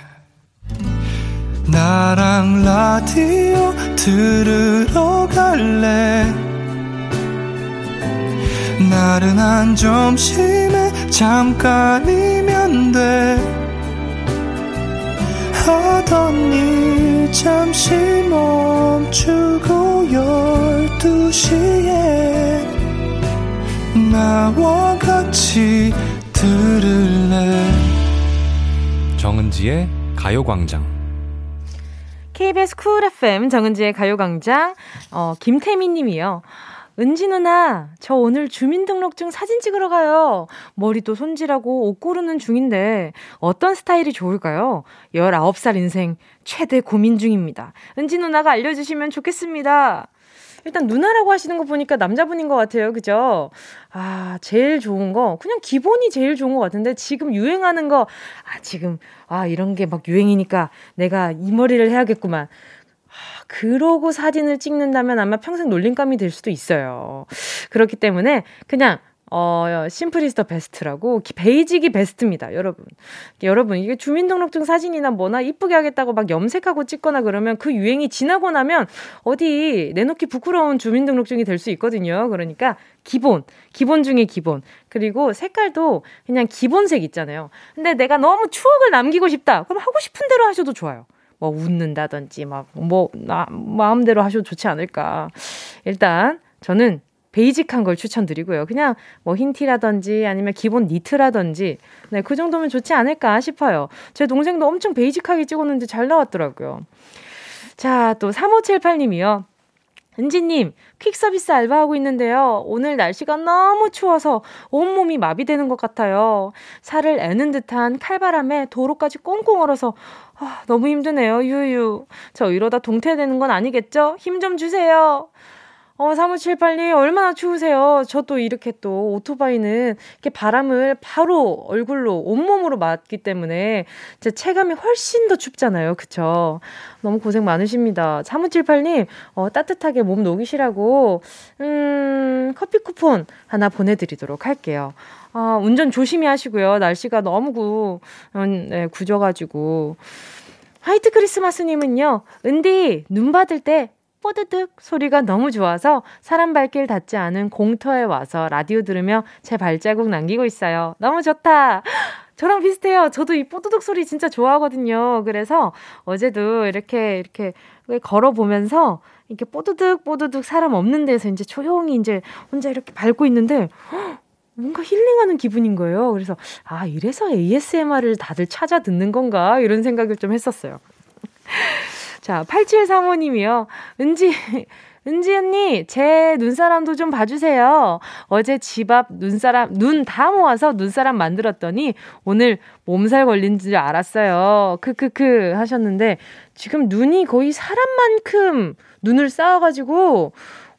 Speaker 4: 나랑 라디오 들으러 갈래? 나른한 점심에 잠깐이면 돼. 하던 일 잠시 멈추고 열두 시에 나와 같이 들을래 정은지의 가요광장
Speaker 1: KBS 쿨 FM 정은지의 가요광장 어, 김태미 님이요. 은지 누나, 저 오늘 주민등록증 사진 찍으러 가요. 머리도 손질하고 옷 고르는 중인데 어떤 스타일이 좋을까요? 19살 인생 최대 고민 중입니다. 은지 누나가 알려주시면 좋겠습니다. 일단 누나라고 하시는 거 보니까 남자분인 것 같아요. 그죠? 아, 제일 좋은 거, 그냥 기본이 제일 좋은 것 같은데, 지금 유행하는 거, 아, 지금, 아, 이런 게 막 유행이니까 내가 이 머리를 해야겠구만. 아, 그러고 사진을 찍는다면 아마 평생 놀림감이 될 수도 있어요. 그렇기 때문에 그냥 어, 심플리스터 베스트라고 베이직이 베스트입니다, 여러분. 여러분, 이게 주민등록증 사진이나 뭐나 이쁘게 하겠다고 막 염색하고 찍거나 그러면 그 유행이 지나고 나면 어디 내놓기 부끄러운 주민등록증이 될 수 있거든요. 그러니까 기본, 기본 중에 기본. 그리고 색깔도 그냥 기본색 있잖아요. 근데 내가 너무 추억을 남기고 싶다. 그럼 하고 싶은 대로 하셔도 좋아요. 뭐 웃는다든지 막 뭐 마음대로 하셔도 좋지 않을까. 일단 저는 베이직한 걸 추천드리고요. 그냥 뭐 흰 티라든지 아니면 기본 니트라든지 네, 그 정도면 좋지 않을까 싶어요. 제 동생도 엄청 베이직하게 찍었는데 잘 나왔더라고요. 자, 또 3578님이요. 은지님, 퀵 서비스 알바하고 있는데요. 오늘 날씨가 너무 추워서 온몸이 마비되는 것 같아요. 살을 애는 듯한 칼바람에 도로까지 꽁꽁 얼어서 아, 너무 힘드네요. 유유. 저 이러다 동태되는 건 아니겠죠? 힘 좀 주세요. 어, 3578님, 얼마나 추우세요? 저도 이렇게 또 오토바이는 이렇게 바람을 바로 얼굴로, 온몸으로 맞기 때문에 제 체감이 훨씬 더 춥잖아요. 그쵸? 너무 고생 많으십니다. 3578님, 어, 따뜻하게 몸 녹이시라고, 음, 커피 쿠폰 하나 보내드리도록 할게요. 아, 운전 조심히 하시고요. 날씨가 너무 구, 음, 네, 굳어가지고. 화이트 크리스마스님은요, 은디, 눈 받을 때 뽀드득 소리가 너무 좋아서 사람 발길 닿지 않은 공터에 와서 라디오 들으며 제 발자국 남기고 있어요. 너무 좋다! 저랑 비슷해요. 저도 이 뽀드득 소리 진짜 좋아하거든요. 그래서 어제도 이렇게, 이렇게 걸어보면서 이렇게 뽀드득, 뽀드득 사람 없는 데서 이제 조용히 이제 혼자 이렇게 밟고 있는데, 뭔가 힐링하는 기분인 거예요. 그래서, 아, 이래서 ASMR을 다들 찾아 듣는 건가? 이런 생각을 좀 했었어요. 자, 8735님이요. 은지, 은지 언니, 제 눈사람도 좀 봐주세요. 어제 집 앞 눈사람, 눈 다 모아서 눈사람 만들었더니 오늘 몸살 걸린 줄 알았어요. 크크크 하셨는데 지금 눈이 거의 사람만큼 눈을 쌓아가지고,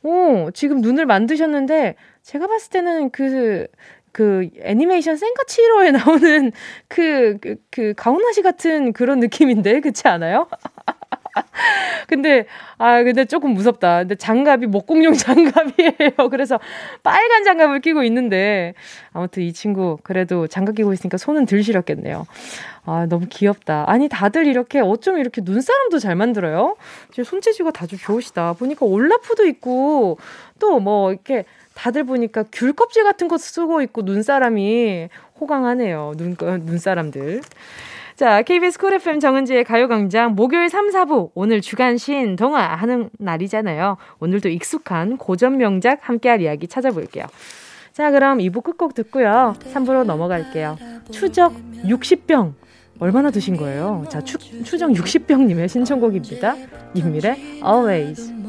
Speaker 1: 오, 지금 눈을 만드셨는데 제가 봤을 때는 그, 그 애니메이션 센카치로에 나오는 그, 그, 그 가오나시 같은 그런 느낌인데, 그렇지 않아요? 근데, 아, 근데 조금 무섭다. 근데 장갑이 목공용 장갑이에요. 그래서 빨간 장갑을 끼고 있는데, 아무튼 이 친구, 그래도 장갑 끼고 있으니까 손은 들 시렸겠네요. 아, 너무 귀엽다. 아니, 다들 이렇게, 어쩜 이렇게 눈사람도 잘 만들어요? 제 손재주가 다들 좋으시다. 보니까 올라프도 있고, 또 뭐, 이렇게, 다들 보니까 귤 껍질 같은 거 쓰고 있고 눈사람이 호강하네요. 눈, 눈사람들. 자, KBS 쿨 FM 정은지의 가요광장 목요일 3, 4부 오늘 주간 시인 동화 하는 날이잖아요. 오늘도 익숙한 고전 명작 함께할 이야기 찾아볼게요. 자, 그럼 2부 끝곡 듣고요. 3부로 넘어갈게요. 추적 60병. 얼마나 드신 거예요? 자, 추, 추적 60병님의 신청곡입니다. 윤밀의 Always.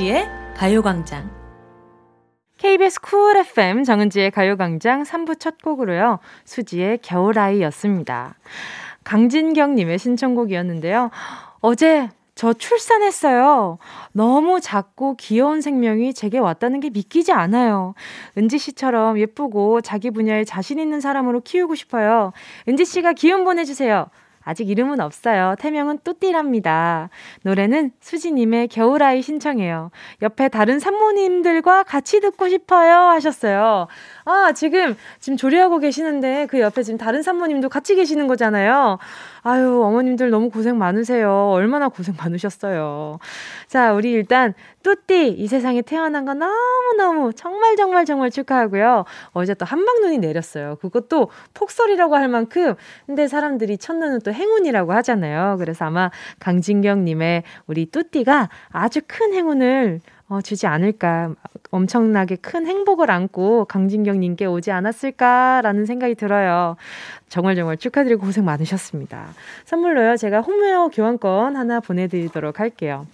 Speaker 1: 정은지의 가요광장. KBS 쿨 FM 정은지의 가요광장 3부 첫 곡으로요. 수지의 겨울아이였습니다. 강진경님의 신청곡이었는데요. 어제 저 출산했어요. 너무 작고 귀여운 생명이 제게 왔다는 게 믿기지 않아요. 은지 씨처럼 예쁘고 자기 분야에 자신 있는 사람으로 키우고 싶어요. 은지 씨가 기운 보내주세요. 아직 이름은 없어요. 태명은 뚜띠랍니다. 노래는 수지님의 겨울아이 신청해요. 옆에 다른 산모님들과 같이 듣고 싶어요. 하셨어요. 아, 지금, 지금 조리하고 계시는데 그 옆에 지금 다른 산모님도 같이 계시는 거잖아요. 아유, 어머님들 너무 고생 많으세요. 얼마나 고생 많으셨어요. 자, 우리 일단 뚜띠 이 세상에 태어난 거 너무너무 정말 정말 정말 축하하고요. 어제 또 한방눈이 내렸어요. 그것도 폭설이라고 할 만큼 근데 사람들이 첫눈은 또 행운이라고 하잖아요. 그래서 아마 강진경님의 우리 뚜띠가 아주 큰 행운을 어, 주지 않을까. 엄청나게 큰 행복을 안고 강진경님께 오지 않았을까라는 생각이 들어요. 정말 정말 축하드리고 고생 많으셨습니다. 선물로요, 제가 홈웨어 교환권 하나 보내드리도록 할게요.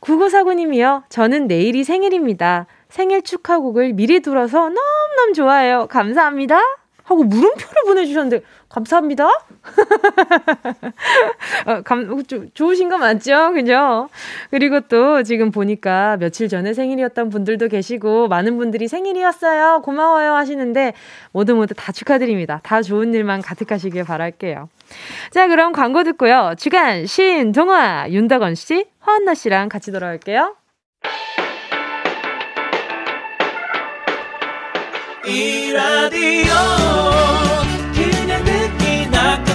Speaker 1: 9949님이요. 저는 내일이 생일입니다. 생일 축하곡을 미리 들어서 너무너무 좋아해요. 감사합니다. 하고 물음표를 보내주셨는데, 감사합니다. 어, 감, 조, 좋으신 거 맞죠? 그죠? 그리고 또 지금 보니까 며칠 전에 생일이었던 분들도 계시고, 많은 분들이 생일이었어요. 고마워요. 하시는데, 모두 모두 다 축하드립니다. 다 좋은 일만 가득하시길 바랄게요. 자, 그럼 광고 듣고요. 주간 신 동화 윤덕원 씨, 화한나 씨랑 같이 돌아올게요. 이 라디오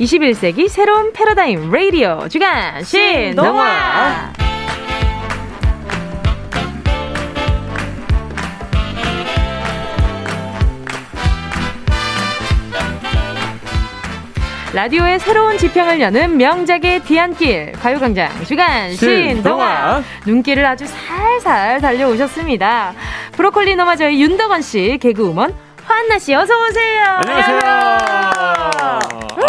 Speaker 1: 21세기 새로운 패러다임 라디오 주간 신동화 라디오의 새로운 지평을 여는 명작의 뒤안길 가요광장 주간 신동화. 눈길을 아주 살살 달려오셨습니다. 브로콜리 너마저의 윤덕원 씨 개그우먼 환나 씨 어서 오세요.
Speaker 5: 안녕하세요.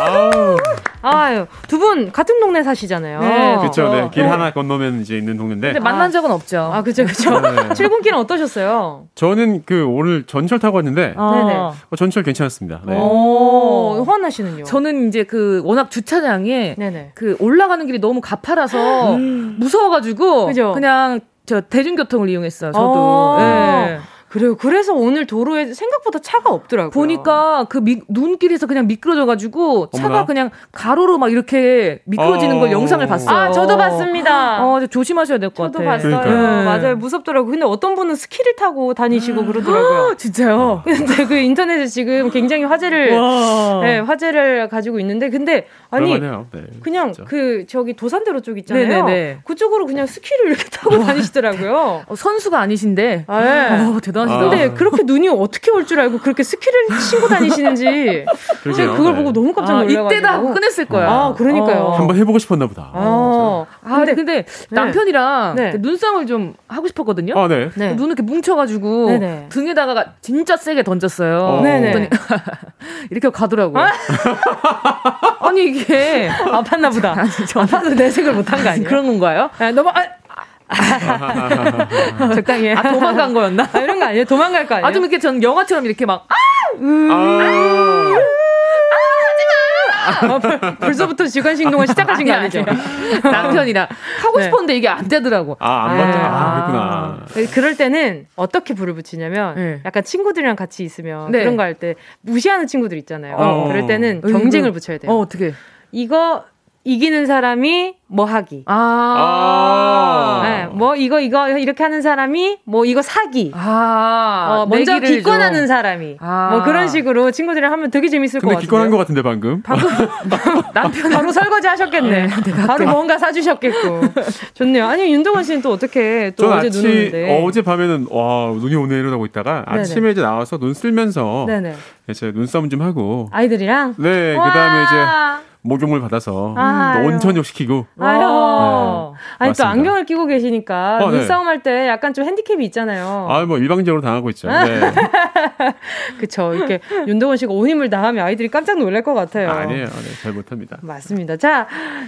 Speaker 5: 아우,
Speaker 1: 아유 두 분 같은 동네 사시잖아요.
Speaker 6: 네,
Speaker 5: 그쵸. 네.
Speaker 6: 어,
Speaker 5: 길
Speaker 6: 어.
Speaker 5: 하나 건너면 이제 있는 동네인데.
Speaker 6: 근데 만난 적은 없죠.
Speaker 1: 아 그죠 그죠.
Speaker 5: 네.
Speaker 1: 출근길은 어떠셨어요?
Speaker 5: 저는 그 오늘 전철 타고 왔는데,
Speaker 6: 어.
Speaker 1: 네네.
Speaker 5: 어, 전철 괜찮았습니다. 네.
Speaker 1: 오, 환나 씨는요?
Speaker 6: 저는 이제 그 워낙 주차장에
Speaker 1: 네네.
Speaker 6: 그 올라가는 길이 너무 가파라서 무서워가지고
Speaker 1: 그죠?
Speaker 6: 그냥 저 대중교통을 이용했어요. 저도.
Speaker 1: 어.
Speaker 6: 예.
Speaker 1: 그래요. 그래서 오늘 도로에 생각보다 차가 없더라고요.
Speaker 6: 보니까 그 미- 눈길에서 그냥 미끄러져가지고 차가
Speaker 5: 어머나.
Speaker 6: 그냥 가로로 막 이렇게 미끄러지는
Speaker 5: 어.
Speaker 6: 걸 영상을 봤어요.
Speaker 1: 아 저도 봤습니다.
Speaker 6: 어, 조심하셔야 될것
Speaker 1: 저도
Speaker 6: 같아요.
Speaker 1: 봤어요.
Speaker 5: 그러니까요.
Speaker 1: 맞아요. 무섭더라고요. 근데 어떤 분은 스키를 타고 다니시고 그러더라고요.
Speaker 6: 아, 진짜요?
Speaker 1: 근데 그 인터넷에 지금 굉장히 화제를
Speaker 6: 와.
Speaker 1: 네, 화제를 가지고 있는데 근데 아니.
Speaker 5: 네.
Speaker 1: 그냥
Speaker 5: 진짜.
Speaker 1: 그 저기 도산대로 쪽 있잖아요.
Speaker 6: 네네네.
Speaker 1: 그쪽으로 그냥 스키를 이렇게 타고 다니시더라고요.
Speaker 6: 어, 선수가 아니신데.
Speaker 1: 아, 예.
Speaker 6: 어, 대단하시다.
Speaker 5: 아.
Speaker 1: 근데 그렇게 눈이 어떻게 올 줄 알고 그렇게 스키를 신고 다니시는지. 제가 그걸
Speaker 5: 네.
Speaker 1: 보고 너무 깜짝
Speaker 6: 아,
Speaker 1: 놀라가지고
Speaker 6: 이때다 하고 끝냈을 거야.
Speaker 1: 아, 그러니까요.
Speaker 6: 어.
Speaker 5: 한번 해보고 싶었나 보다.
Speaker 1: 아,
Speaker 6: 아, 근데, 근데 남편이랑
Speaker 1: 네.
Speaker 6: 그 눈싸움을 좀 하고 싶었거든요.
Speaker 5: 아, 네.
Speaker 1: 네.
Speaker 6: 눈을 이렇게 뭉쳐가지고
Speaker 1: 네네.
Speaker 6: 등에다가 진짜 세게 던졌어요.
Speaker 5: 어.
Speaker 1: 네네.
Speaker 6: 그랬더니 이렇게 가더라고요. 아니 이게
Speaker 1: 아팠나 보다.
Speaker 6: 아니, 저
Speaker 1: 아파서 내색을 못한 거 아니에요?
Speaker 6: 그런 건가요?
Speaker 1: 아, 너무 아, 적당히 해.
Speaker 6: 아 도망간 거였나?
Speaker 1: 아, 이런 거 아니에요? 도망갈 거 아니에요?
Speaker 6: 아 좀 이렇게 전 영화처럼 이렇게 막
Speaker 5: 아,
Speaker 1: 아, 벌- 벌써부터 주간신동을 시작하신 거 아니죠?
Speaker 6: 남편이랑 하고
Speaker 1: 네.
Speaker 6: 싶었는데 이게 안 되더라고.
Speaker 5: 아, 안 맞다. 아, 그랬구나.
Speaker 1: 네, 그럴 때는 어떻게 불을 붙이냐면
Speaker 6: 네.
Speaker 1: 약간 친구들이랑 같이 있으면
Speaker 6: 네.
Speaker 1: 그런 거 할 때 무시하는 친구들 있잖아요.
Speaker 5: 어.
Speaker 1: 그럴 때는
Speaker 6: 어이구.
Speaker 1: 경쟁을 붙여야 돼요.
Speaker 6: 어 어떻게?
Speaker 1: 이거 이기는 사람이 뭐 하기.
Speaker 6: 아.
Speaker 1: 네, 뭐 이거 이거 이렇게 하는 사람이 뭐 이거 사기.
Speaker 6: 아.
Speaker 1: 어, 먼저 기권하는
Speaker 6: 좀.
Speaker 1: 사람이.
Speaker 6: 아.
Speaker 1: 뭐 그런 식으로 친구들이랑 하면 되게 재밌을 것 같아요.
Speaker 5: 기권한 것 같은데, 방금.
Speaker 1: 남편 바로 설거지 하셨겠네. 바로 뭔가 사주셨겠고. 좋네요. 아니 윤동원 씨는 또 어떻게
Speaker 5: 또전
Speaker 1: 어제 눈
Speaker 5: 아침,
Speaker 1: 오는데?
Speaker 5: 어제 밤에는, 와, 눈이 오네 이러고 있다가
Speaker 1: 네네.
Speaker 5: 아침에 이제 나와서 눈 쓸면서
Speaker 1: 네네.
Speaker 5: 이제 눈싸움 좀 하고.
Speaker 1: 아이들이랑.
Speaker 5: 네, 그 다음에 이제 목욕물 받아서
Speaker 1: 아유.
Speaker 5: 또 온천욕 시키고.
Speaker 1: 아유. 아니 또
Speaker 5: 맞습니다.
Speaker 1: 안경을 끼고 계시니까
Speaker 5: 어, 네.
Speaker 1: 눈싸움 할 때 약간 좀 핸디캡이 있잖아요.
Speaker 5: 아, 뭐 일방적으로 당하고 있죠. 네.
Speaker 1: 그쵸. 이렇게 윤동원 씨가 온 힘을 다하면 아이들이 깜짝 놀랄 것 같아요.
Speaker 5: 아니에요. 네, 잘 못합니다.
Speaker 1: 맞습니다. 자,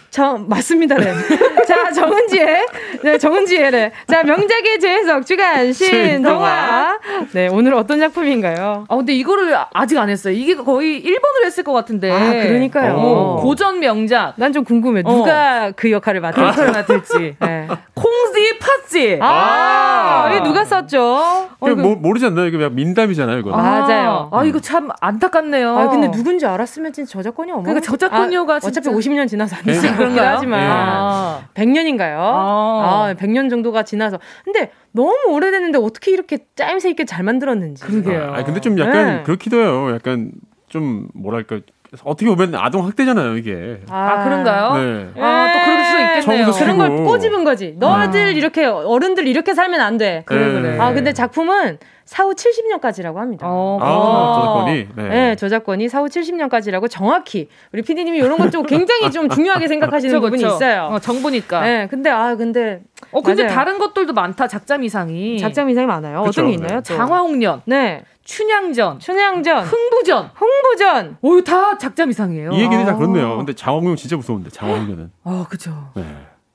Speaker 1: 저, 맞습니다 네. 자, 정은지의, 네, 정은지의래. 자, 명작의 재해석 주간 신동화. 네, 오늘 어떤 작품인가요?
Speaker 6: 아 근데 이거를 아직 안 했어요. 이게 거의 1번을 했을 것 같은데.
Speaker 1: 아, 그러니까요.
Speaker 6: 어, 고전 명작.
Speaker 1: 난 좀 궁금해. 누가 그 역할을
Speaker 6: 그
Speaker 1: 맡을지.
Speaker 6: 역할을 맡을지.
Speaker 1: 네.
Speaker 6: 콩지 팥지.
Speaker 1: 아,
Speaker 5: 아.
Speaker 1: 이게 누가 썼죠? 어,
Speaker 5: 그
Speaker 1: 이거-
Speaker 5: 뭐, 모르지 않나요? 이게 그냥 민담이잖아요, 이거.
Speaker 1: 아, 맞아요.
Speaker 6: 아 이거 참 안타깝네요.
Speaker 1: 아, 근데 누군지 알았으면 진짜 저작권이 없어.
Speaker 6: 그러니까 저작권료가
Speaker 1: 어차피
Speaker 6: 진짜-
Speaker 1: 50년 지나서 안
Speaker 5: 네.
Speaker 1: 되는
Speaker 6: 그런가요?
Speaker 1: 그런가 하지만.
Speaker 5: 네.
Speaker 6: 아.
Speaker 1: 100년인가요?
Speaker 6: 아.
Speaker 1: 아, 100년 정도가 지나서. 근데 너무 오래됐는데 어떻게 이렇게 짜임새 있게 잘 만들었는지.
Speaker 6: 그러게요.
Speaker 5: 아, 근데 좀 약간
Speaker 1: 네.
Speaker 5: 그렇기도 해요. 약간 좀 뭐랄까 어떻게 보면 아동 학대잖아요, 이게.
Speaker 6: 아, 그런가요?
Speaker 5: 네.
Speaker 6: 아, 또 그럴 수 있겠네요.
Speaker 5: 처음부터
Speaker 1: 그런 걸. 꼬집은 거지. 너희들 이렇게 어른들 이렇게 살면 안 돼.
Speaker 5: 그래, 그래.
Speaker 1: 아 근데 작품은 사후 70년까지라고 합니다.
Speaker 6: 어,
Speaker 5: 아, 저작권이. 네.
Speaker 1: 네, 저작권이 사후 70년까지라고 정확히 우리 PD님이 이런 것 좀 굉장히 좀 중요하게 생각하시는
Speaker 6: 그쵸,
Speaker 1: 부분이
Speaker 6: 그쵸.
Speaker 1: 있어요.
Speaker 6: 어, 정보니까.
Speaker 1: 네, 근데 아 근데
Speaker 6: 어, 근데
Speaker 1: 맞아요.
Speaker 6: 다른 것들도 많다. 작잠 이상이.
Speaker 1: 작점 이상이 많아요.
Speaker 5: 그쵸,
Speaker 1: 어떤 게
Speaker 5: 네.
Speaker 1: 있나요? 또?
Speaker 6: 장화홍련,
Speaker 1: 네,
Speaker 6: 춘향전,
Speaker 1: 춘향전,
Speaker 6: 흥부전.
Speaker 1: 홍부전.
Speaker 6: 오, 다 작잠 이상이에요.
Speaker 5: 이 얘기는 다
Speaker 1: 아.
Speaker 5: 그렇네요. 근데 장화홍련 진짜 무서운데, 장화홍련은.
Speaker 6: 아, 그죠.
Speaker 5: 네.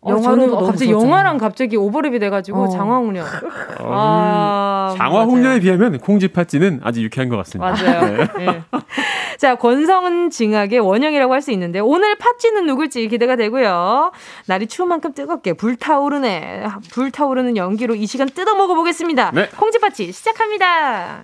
Speaker 6: 어,
Speaker 1: 영화로
Speaker 6: 너무
Speaker 1: 갑자기. 영화랑 갑자기 오버랩이 돼가지고
Speaker 6: 어.
Speaker 1: 장화홍련.
Speaker 5: 어,
Speaker 1: 아,
Speaker 5: 장화홍련에 비하면 콩쥐팥쥐는 아주 유쾌한 것 같습니다.
Speaker 1: 맞아요.
Speaker 5: 네.
Speaker 1: 예. 자, 권성은 징악의 원형이라고 할 수 있는데 오늘 팥쥐는 누굴지 기대가 되고요. 날이 추운 만큼 뜨겁게 불타오르네. 불타오르는 연기로 이 시간 뜯어 먹어 보겠습니다.
Speaker 5: 네.
Speaker 1: 콩쥐 팥쥐 시작합니다.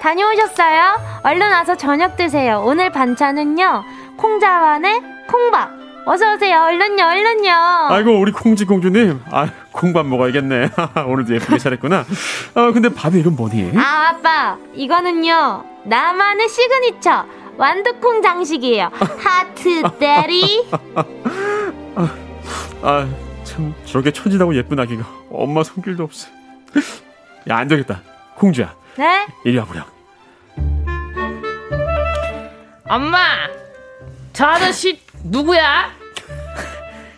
Speaker 7: 다녀오셨어요? 얼른 와서 저녁 드세요. 오늘 반찬은요, 콩자반에 콩밥. 어서오세요. 얼른요, 얼른요.
Speaker 5: 아이고 우리 콩쥐 공주님, 아 콩밥 먹어야겠네. 오늘도 예쁘게 잘했구나. 아 근데 밥에 이건 뭐니?
Speaker 7: 아, 아빠, 이거는요, 나만의 시그니처. 완두콩 장식이에요. 하트 데리.
Speaker 5: 아참 저렇게 천진하고 예쁜 아기가 엄마 손길도 없어. 야 안 되겠다. 공주야,
Speaker 7: 네?
Speaker 5: 이리 와보렴.
Speaker 6: 엄마, 저 아저씨 누구야?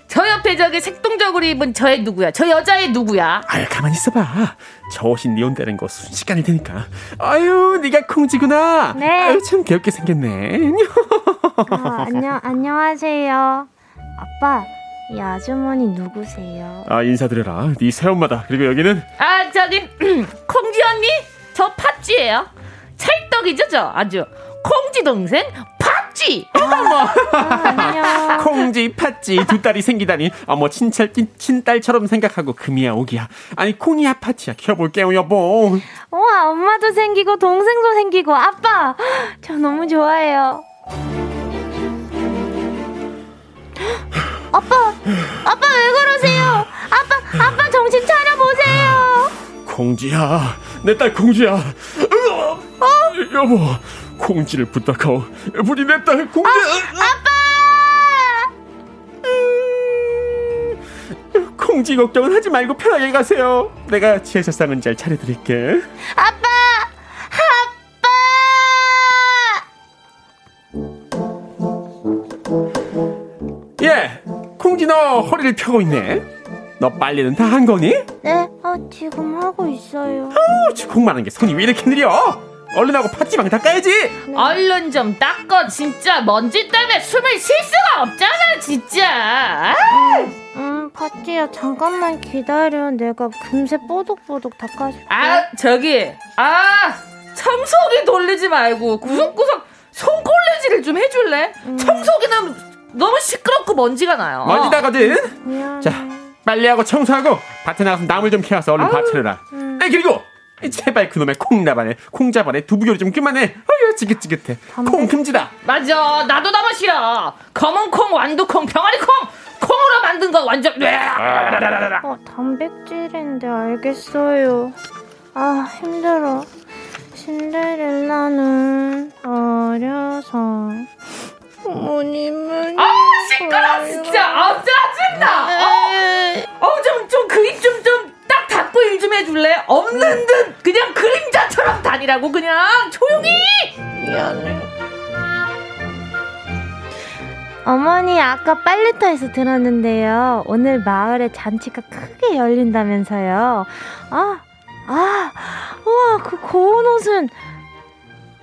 Speaker 6: 저 옆에 저기 색동적으로 입은 저애 누구야? 저 여자애 누구야?
Speaker 5: 아유 가만히 있어봐. 저 옷이 네 온다는 거 순식간일 테니까. 아유 네가 콩쥐구나.
Speaker 7: 네.
Speaker 5: 아유 참 귀엽게 생겼네.
Speaker 7: 아, 안녕, 안녕하세요. 아빠, 이 아주머니 누구세요?
Speaker 5: 아 인사드려라. 네 새엄마다. 그리고 여기는
Speaker 6: 아, 저기 콩지 언니, 저 팥쥐예요. 찰떡이죠, 저 아주 콩지 동생 팥쥐.
Speaker 7: 안녕.
Speaker 5: 콩쥐, 팥쥐 두 딸이 생기다니 어머 친철 친, 친딸처럼 생각하고 금이야 오기야 아니 콩이야 팥쥐야 키워볼게요 여보
Speaker 7: 우와, 엄마도 생기고, 동생도 생기고, 아빠! 저 너무 좋아해요. 아빠! 아빠 왜 그러세요? 아빠, 아빠 정신 차려 보세요!
Speaker 5: 콩쥐야 내딸 콩쥐야. 으아! 여보 콩쥐를 부탁하오. 우리 내딸 콩쥐 음, 콩쥐 걱정은 하지 말고 편하게 가세요. 내가 제사상은 잘 차려드릴게.
Speaker 7: 아빠!
Speaker 5: 예 콩쥐 너 허리를 펴고 있네. 너 빨래는 다 한 거니?
Speaker 7: 네, 어, 지금 하고 있어요.
Speaker 5: 어, 주콩만한 게 손이 왜 이렇게 느려? 얼른 하고 팥지방 닦아야지.
Speaker 6: 얼른 좀 닦어, 진짜 먼지 때문에 숨을 쉴 수가 없잖아, 진짜.
Speaker 7: 음, 파티야, 잠깐만 기다려. 내가 금세 뽀독뽀독 닦아줄게.
Speaker 6: 아, 저기, 아, 청소기 돌리지 말고 구석구석 손걸레질을 좀 해줄래? 청소기는 너무 시끄럽고 먼지가 나요.
Speaker 5: 먼지 나거든.
Speaker 7: 미안해.
Speaker 5: 자, 빨래하고 청소하고 밭에 나가서 나물 좀 캐와서 얼른 밥 차려라.
Speaker 7: 음.
Speaker 5: 아 그리고 제발 그놈의 콩나발에 콩자발에 두부요리 좀 그만해. 어휴 지긋지긋해. 콩 금지다.
Speaker 6: 맞아, 나도 너무 싫어. 검은 콩, 완두콩, 병아리 콩, 콩으로 만든 거 완전.
Speaker 7: 어, 단백질인데 알겠어요. 아, 힘들어. 신데렐라는 어려서 부모님은
Speaker 6: 아, 시끄러, 진짜. 아, 짜증나. 어, 어, 좀, 좀, 그림 좀, 좀, 딱 닫고 일 좀 해줄래? 없는 듯, 그냥 그림자처럼 다니라고, 그냥. 조용히!
Speaker 7: 미안해. 어머니 아까 빨래터에서 들었는데요. 오늘 마을에 잔치가 크게 열린다면서요. 아, 아, 우와 그 고운 옷은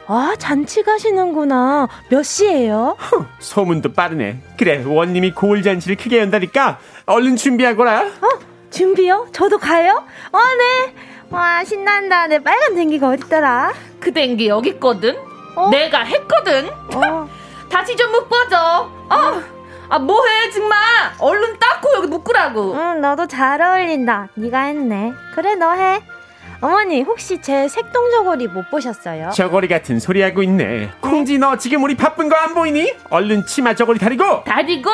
Speaker 7: 아 잔치 가시는구나. 몇 시예요?
Speaker 5: 소문도 빠르네. 그래 원님이 고울잔치를 크게 연다니까 얼른 준비하거라.
Speaker 7: 어 준비요? 저도 가요? 어 네. 와 신난다. 내 빨간 댕기가 어딨더라?
Speaker 6: 그 댕기 여기 있거든? 내가 했거든?
Speaker 7: 어.
Speaker 6: 다시 좀 묶어줘. 어, 아, 뭐해, 정말. 얼른 닦고 여기 묶으라고.
Speaker 7: 응 너도 잘 어울린다. 네가 했네. 그래 너 해. 어머니 혹시 제 색동 저고리 못 보셨어요?
Speaker 5: 저고리 같은 소리 하고 있네. 콩지 너 지금 우리 바쁜 거 안 보이니? 얼른 치마 저고리 다리고
Speaker 6: 다리고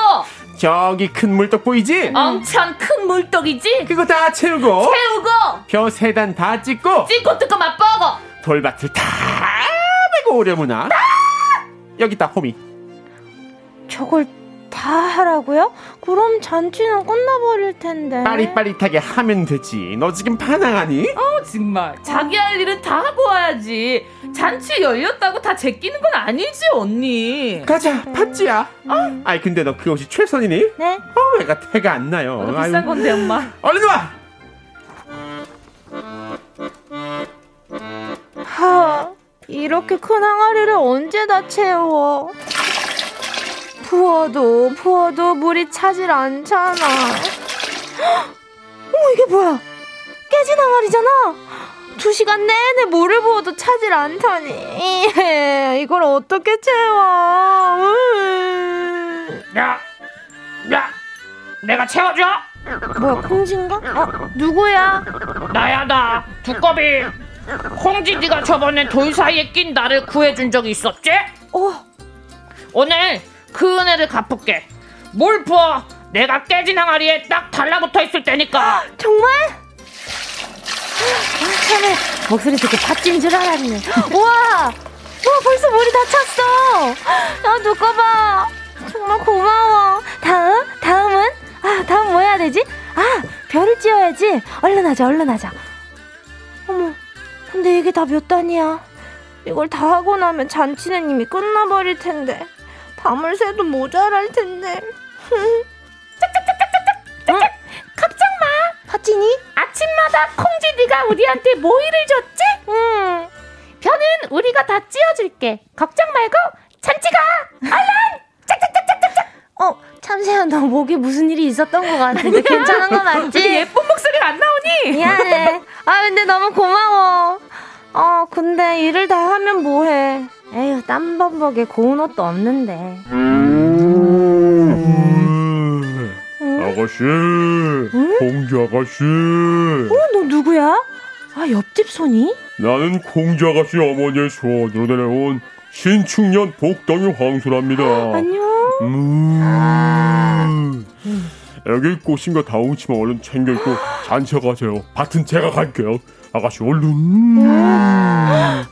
Speaker 5: 저기 큰 물떡 보이지?
Speaker 6: 엄청 큰 물떡이지?
Speaker 5: 그거 다 채우고
Speaker 6: 채우고
Speaker 5: 벼 세 단 다 찍고
Speaker 6: 찍고 뜯고 맛보고
Speaker 5: 돌밭을 다 메고 오려무나 여기 있다 호미
Speaker 7: 저걸 다 하라고요? 그럼 잔치는 끝나버릴 텐데.
Speaker 5: 빠릿빠릿하게 하면 되지 너 지금 반항하니?
Speaker 6: 어 정말 자기 할 일은 다 하고 와야지 잔치 열렸다고 다 제끼는 건 아니지 언니
Speaker 5: 가자 팥지야 어? 아이 근데 너 그 옷이 최선이니?
Speaker 7: 네.
Speaker 5: 어 애가 태가 안 나요
Speaker 6: 어, 비싼
Speaker 5: 아유.
Speaker 6: 건데 엄마
Speaker 5: 얼른 와
Speaker 7: 하, 이렇게 큰 항아리를 언제 다 채워? 부어도 부어도 물이 차질 않잖아. 헉! 어머 이게 뭐야? 깨진 항아리잖아. 두 시간 내내 물을 부어도 차질 않다니. 이걸 어떻게 채워? 으.
Speaker 6: 야, 야, 내가 채워줘.
Speaker 7: 뭐야 콩진가? 어 누구야?
Speaker 6: 나야 나 두꺼비. 콩지디가 저번에 돌 사이에 낀 나를 구해준 적이 있었지?
Speaker 7: 어
Speaker 6: 오늘 그 은혜를 갚을게. 물 부어. 내가 깨진 항아리에 딱 달라붙어 있을 테니까.
Speaker 7: 정말? 아, 참에 목소리 듣고 팥진 줄 알았네. 우와, 와 벌써 물이 다 찼어. 야 누가 봐. 정말 고마워. 다음, 다음은 아 다음 뭐 해야 되지? 아 별을 찧어야지. 얼른 하자, 얼른 하자. 어머, 근데 이게 다 몇 단이야? 이걸 다 하고 나면 잔치는 이미 끝나버릴 텐데 밤을 새도 모자랄 텐데. 응? 걱정 마. 팥진이?
Speaker 6: 아침마다 콩지디가 우리한테 모이를 줬지?
Speaker 7: 응.
Speaker 6: 변은 우리가 다 찧어줄게. 걱정 말고 잔치가
Speaker 7: 어, 참새야, 너 목에 무슨 일이 있었던 것 같은데 괜찮은 거 맞지?
Speaker 6: 왜 예쁜 목소리가 안 나오니?
Speaker 7: 미안해. 아, 근데 너무 고마워. 어, 근데 일을 다 하면 뭐해? 에휴, 땀범벅에 고운 옷도 없는데.
Speaker 5: 아가씨 공주 아가씨
Speaker 7: 어, 너 누구야? 아, 옆집 손이?
Speaker 5: 나는 공주 아가씨 어머니의 소원으로 내려온 신축년 복덩이 황소랍니다
Speaker 7: 안녕.
Speaker 5: 음. 여기 꽃인가 다홍치만 얼른 챙겨 입고 잔치 가세요. 밭은 제가 갈게요. 아가씨 얼른.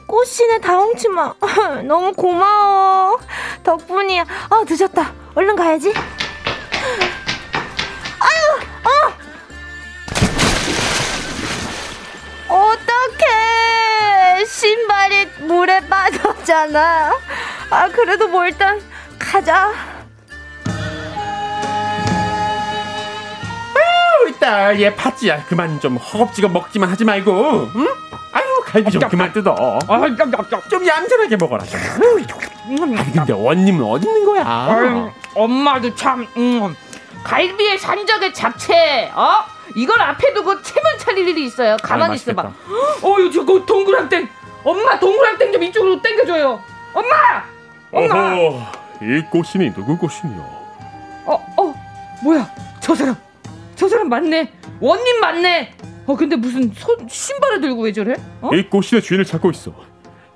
Speaker 7: 꽃이네, 다홍치마. 너무 고마워. 덕분이야. 아, 늦었다. 얼른 가야지. 아유, 어! 어떡해. 신발이 물에 빠졌잖아. 아, 그래도 뭐 일단 가자.
Speaker 5: 딸, 얘 팥지야. 그만 좀 허겁지겁 먹지만 하지 말고, 응? 아유, 갈비 좀 그만 뜯어. 좀 얌전하게 먹어라. 좀. 아니, 근데 원님은 어디 있는 거야?
Speaker 6: 엄마도 참 음, 갈비에 산적에 잡채 어? 이걸 앞에 두고 채만 차릴 일이 있어요 가만히
Speaker 5: 아,
Speaker 6: 있어봐. 어유 저거 동그랑땡 엄마 동그랑땡 좀 이쪽으로 당겨줘요 엄마 엄마
Speaker 5: 어허, 이 꽃이니 누구 꽃이니요?
Speaker 6: 어, 어, 뭐야? 저 사람, 저 사람 맞네. 원님 맞네. 어, 근데 무슨 손, 신발을 들고 왜 저래? 어?
Speaker 5: 이 꽃신의 주인을 찾고 있어.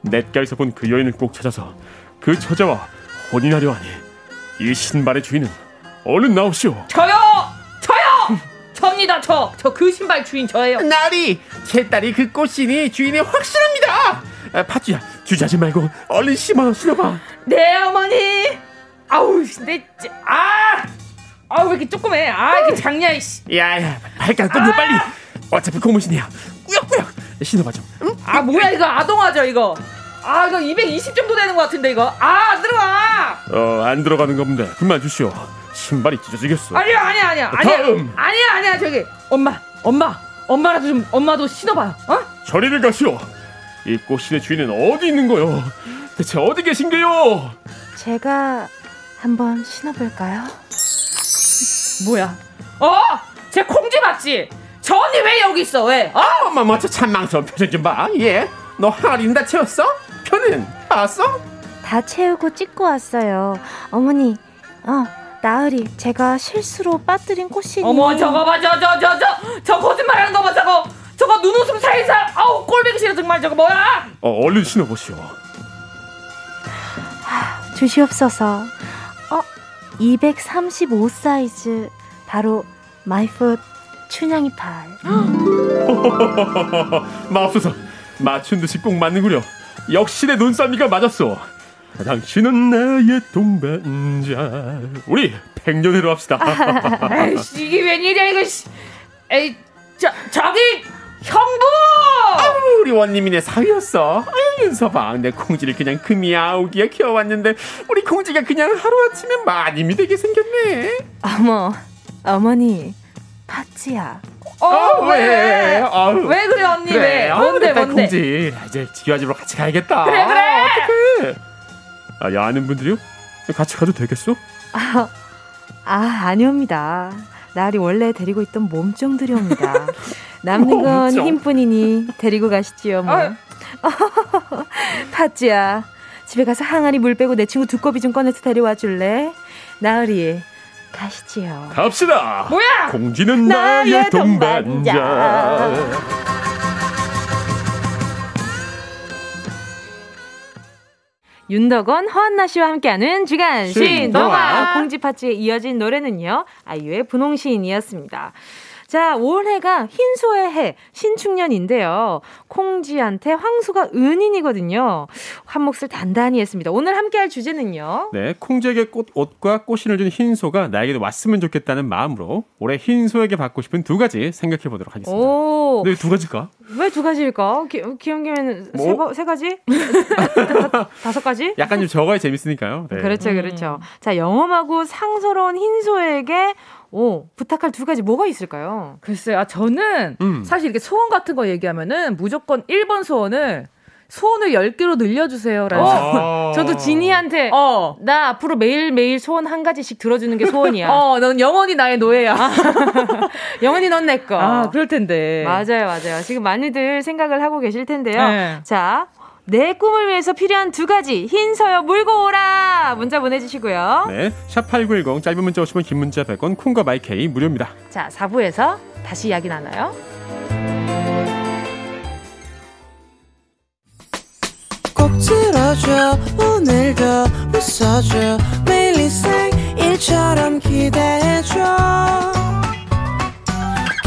Speaker 5: 냇가에서 본 그 여인을 꼭 찾아서 그 처자와 혼인하려 하니 이 신발의 주인은 얼른 나오시오.
Speaker 6: 저요, 저요, 접니다. 저, 저 그 신발 주인 저예요.
Speaker 5: 나리, 제 딸이 그 꽃신이 주인이 확실합니다. 아, 팥쥐야, 주저하지 말고 얼른 심어 신어봐.
Speaker 6: 네 어머니. 아우, 내, 짜- 아, 아우 왜 이렇게 조그매? 아, 이렇게 작냐 이씨.
Speaker 5: 야야, 발가락 끊어 빨리. 어차피 고무신이야. 꾸역꾸역 신어봐 좀. 응?
Speaker 6: 아, 뭐야 이거 아동화죠 이거. 아, 이거 220 정도 되는 것 같은데 이거. 아, 안 들어가.
Speaker 5: 어, 안 들어가는 건데 그만 주시오. 신발이 찢어지겠어.
Speaker 6: 아니야 아니야 아니야 아니야
Speaker 5: 다음.
Speaker 6: 아니야 아니야 저기 엄마 엄마 엄마라도 좀 엄마도 신어봐요 어?
Speaker 5: 저리를 가시오. 이 꽃신의 주인은 어디 있는 거요? 대체 어디 계신게요?
Speaker 7: 제가 한번 신어볼까요?
Speaker 6: 뭐야 어? 제 콩지 맞지? 저 언니 왜 여기 있어 왜? 어?
Speaker 5: 엄마 먼저 찬망스러운 표정 좀 봐. 예? 너 항아리는 다 채웠어? 편은 봤어?
Speaker 7: 다 채우고 찍고 왔어요. 어머니, 어, 나으리, 제가 실수로 빠뜨린 꽃이니.
Speaker 6: 어머 저거 봐 저 저 저 저 저 거짓말하는 거 봐 저거 저거 눈웃음 살살 아우 꼴보기 싫어 정말 저거 뭐야
Speaker 5: 어, 얼른 신어보시오.
Speaker 7: 주시옵소서. 어, 235 사이즈 바로 마이풋 춘향이 팔.
Speaker 5: 마없어서 맞춘 듯이 꼭 맞는구려. 역시 내 눈썰미가 맞았어. 당신은 나의 동반자. 우리 백년회로 합시다.
Speaker 6: 에이씨, 이게 웬일이야, 이거, 씨. 에이, 저, 저기, 형부!
Speaker 5: 아우, 우리 원님이네 사위였어. 아유, 윤서방, 내 콩지를 그냥 금이 아우기에 키워왔는데, 우리 콩지가 그냥 하루아침에 마님이 되게 생겼네.
Speaker 1: 어머, 어머니, 파찌야.
Speaker 6: 어,
Speaker 5: 아,
Speaker 6: 왜?
Speaker 5: 아우.
Speaker 6: 왜 그래, 언니,
Speaker 5: 그래,
Speaker 6: 왜? 뭔데, 뭔데?
Speaker 5: 콩지. 이제 지효아 집으로 같이 가야겠다.
Speaker 6: 그래, 그래!
Speaker 5: 어떡해. 아, 야, 아는 분들이요? 같이 가도 되겠어?
Speaker 1: 아, 아 아니옵니다. 날이 원래 데리고 있던 몸종들이옵니다. 남는 건
Speaker 7: 몸종.
Speaker 1: 힘뿐이니 데리고 가시지요, 뭐. 파찌야, 집에 가서 항아리 물 빼고 내 친구 두꺼비 좀 꺼내서 데려와 줄래? 나으리, 가시지요.
Speaker 5: 갑시다.
Speaker 6: 뭐야?
Speaker 5: 공지는
Speaker 1: 나의
Speaker 5: 나의
Speaker 1: 동반자.
Speaker 5: 동반자.
Speaker 1: 윤덕원, 허한나 씨와 함께하는 주간
Speaker 5: 신동화.
Speaker 1: 신동화 공지 파츠에 이어진 노래는요 아이유의 분홍시인이었습니다. 자, 올해가 흰소의 해, 신축년인데요. 콩지한테 황소가 은인이거든요. 한 몫을 단단히 했습니다. 오늘 함께할 주제는요.
Speaker 5: 네, 콩지에게 꽃, 옷과 꽃신을 준 흰소가 나에게도 왔으면 좋겠다는 마음으로 올해 흰소에게 받고 싶은 두 가지 생각해 보도록 하겠습니다.
Speaker 1: 오,
Speaker 5: 네, 두 가지일까?
Speaker 1: 왜 두 가지일까? 기, 기억 김에는 세,
Speaker 5: 뭐?
Speaker 1: 버- 세 가지? 다, 다섯 가지?
Speaker 5: 약간 좀 적어야 재밌으니까요. 네.
Speaker 1: 그렇죠, 그렇죠. 자, 영험하고 상서로운 흰소에게 오, 부탁할 두 가지 뭐가 있을까요?
Speaker 6: 글쎄요, 아, 저는
Speaker 5: 음.
Speaker 6: 사실 이렇게 소원 같은 거 얘기하면은 무조건 1번 소원을 소원을 10개로 늘려주세요라는 소원.
Speaker 5: 어.
Speaker 1: 저도 지니한테
Speaker 6: 어.
Speaker 1: 나 앞으로 매일매일 소원 한 가지씩 들어주는 게 소원이야.
Speaker 6: 어, 넌 영원히 나의 노예야.
Speaker 1: 영원히 넌 내 거.
Speaker 6: 아, 그럴 텐데.
Speaker 1: 맞아요, 맞아요. 지금 많이들 생각을 하고 계실 텐데요.
Speaker 6: 네.
Speaker 1: 자, 내 꿈을 위해서 필요한 두 가지 흰 서요 물고 오라 문자 보내주시고요.
Speaker 5: 네, 샵 8910 짧은 문자 50원, 긴 문자 100원, 콩과 마이케이 무료입니다.
Speaker 1: 자, 4부에서 다시 이야기 나눠요.
Speaker 8: 꼭 들어줘 오늘도 웃어줘 매일 일상일처럼 기대해줘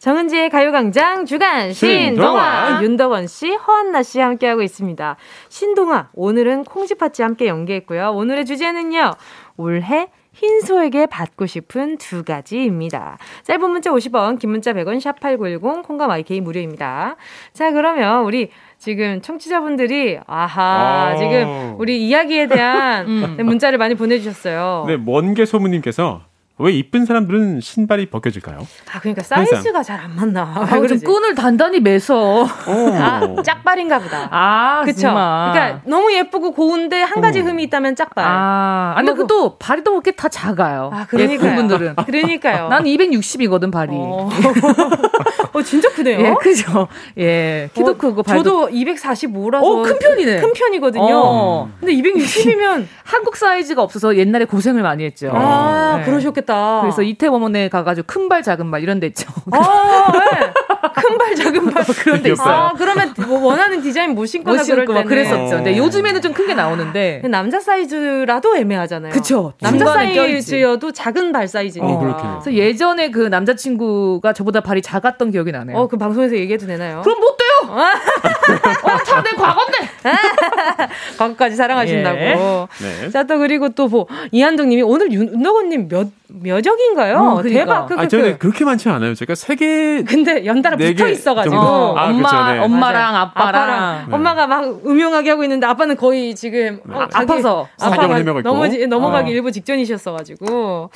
Speaker 1: 정은지의 가요광장 주간 신동아
Speaker 5: 신동아.
Speaker 1: 윤덕원 씨, 허한나 씨 함께하고 있습니다. 신동아 오늘은 콩지팥지 함께 연기했고요. 오늘의 주제는요. 올해 흰소에게 받고 싶은 두 가지입니다. 짧은 문자 50원, 긴 문자 100원, 샵8910, 콩과 마이케이 무료입니다. 자, 그러면 우리 지금 청취자분들이, 아하,
Speaker 5: 오.
Speaker 1: 지금 우리 이야기에 대한 문자를 많이 보내주셨어요.
Speaker 5: 네, 먼게 소문님께서 왜 이쁜 사람들은 신발이 벗겨질까요?
Speaker 1: 아, 그러니까 사이즈가 잘 안 맞나.
Speaker 6: 아, 왜좀
Speaker 1: 그러지?
Speaker 6: 끈을 단단히 매서.
Speaker 1: 아, 짝발인가 보다.
Speaker 6: 아,
Speaker 1: 그쵸?
Speaker 6: 정말.
Speaker 1: 그러니까 너무 예쁘고 고운데 한 가지
Speaker 5: 어.
Speaker 1: 흠이 있다면 짝발.
Speaker 6: 아, 근데 그또 발이 또 그렇게 다 작아요.
Speaker 1: 아, 그러니까요.
Speaker 6: 예쁜 분들은.
Speaker 1: 그러니까요.
Speaker 6: 난 260이거든, 발이.
Speaker 1: 어. 어, 진짜 크네요.
Speaker 6: 예, 크죠. 예, 키도
Speaker 1: 어,
Speaker 6: 크고 발도.
Speaker 1: 저도 245라서
Speaker 6: 어, 큰 편이네.
Speaker 1: 큰 편이거든요.
Speaker 6: 어.
Speaker 1: 근데 260이면
Speaker 6: 한국 사이즈가 없어서 옛날에 고생을 많이 했죠.
Speaker 1: 아,
Speaker 6: 네.
Speaker 1: 그러셨겠다.
Speaker 6: 그래서 이태원에 가가지고 큰 발, 작은 발 이런 데 있죠.
Speaker 1: 아, 네. 큰발 작은 발
Speaker 6: 그런 데 있어요.
Speaker 1: 아, 그러면 뭐 원하는 디자인 못 신거나
Speaker 6: 못
Speaker 1: 그럴
Speaker 6: 신고
Speaker 1: 때는
Speaker 6: 막 그랬었죠. 근데
Speaker 5: 어.
Speaker 6: 요즘에는 좀 큰 게 나오는데.
Speaker 1: 남자 사이즈라도 애매하잖아요.
Speaker 6: 그쵸.
Speaker 1: 남자. 사이즈여도 작은 발 사이즈니까.
Speaker 5: 어.
Speaker 6: 그래서 예전에 그 남자친구가 저보다 발이 작았던 기억이 나네요.
Speaker 1: 어, 그 방송에서 얘기해도 되나요?
Speaker 6: 그럼 못 돼요! 어, 다내 과거인데!
Speaker 1: 과거까지 사랑하신다고.
Speaker 6: 예.
Speaker 5: 네.
Speaker 1: 자, 또 그리고 또 뭐, 이한동님이 오늘 윤덕원님 몇, 몇역인가요?
Speaker 6: 어, 그러니까.
Speaker 1: 대박. 그, 그,
Speaker 5: 아,
Speaker 1: 그.
Speaker 5: 저는 그렇게 많지 않아요. 제가 세 개,
Speaker 1: 근데 연달아
Speaker 5: 네
Speaker 1: 붙어
Speaker 5: 개
Speaker 1: 있어가지고.
Speaker 6: 어,
Speaker 5: 아,
Speaker 6: 엄마,
Speaker 5: 그쵸, 네.
Speaker 6: 엄마랑
Speaker 1: 맞아요.
Speaker 6: 아빠랑.
Speaker 5: 네.
Speaker 1: 엄마가 막 음흉하게 하고 있는데 아빠는 거의 지금 어, 자기-
Speaker 6: 아파서
Speaker 5: 있고.
Speaker 1: 넘어지, 넘어가기
Speaker 6: 어.
Speaker 1: 일부 직전이셨어가지고.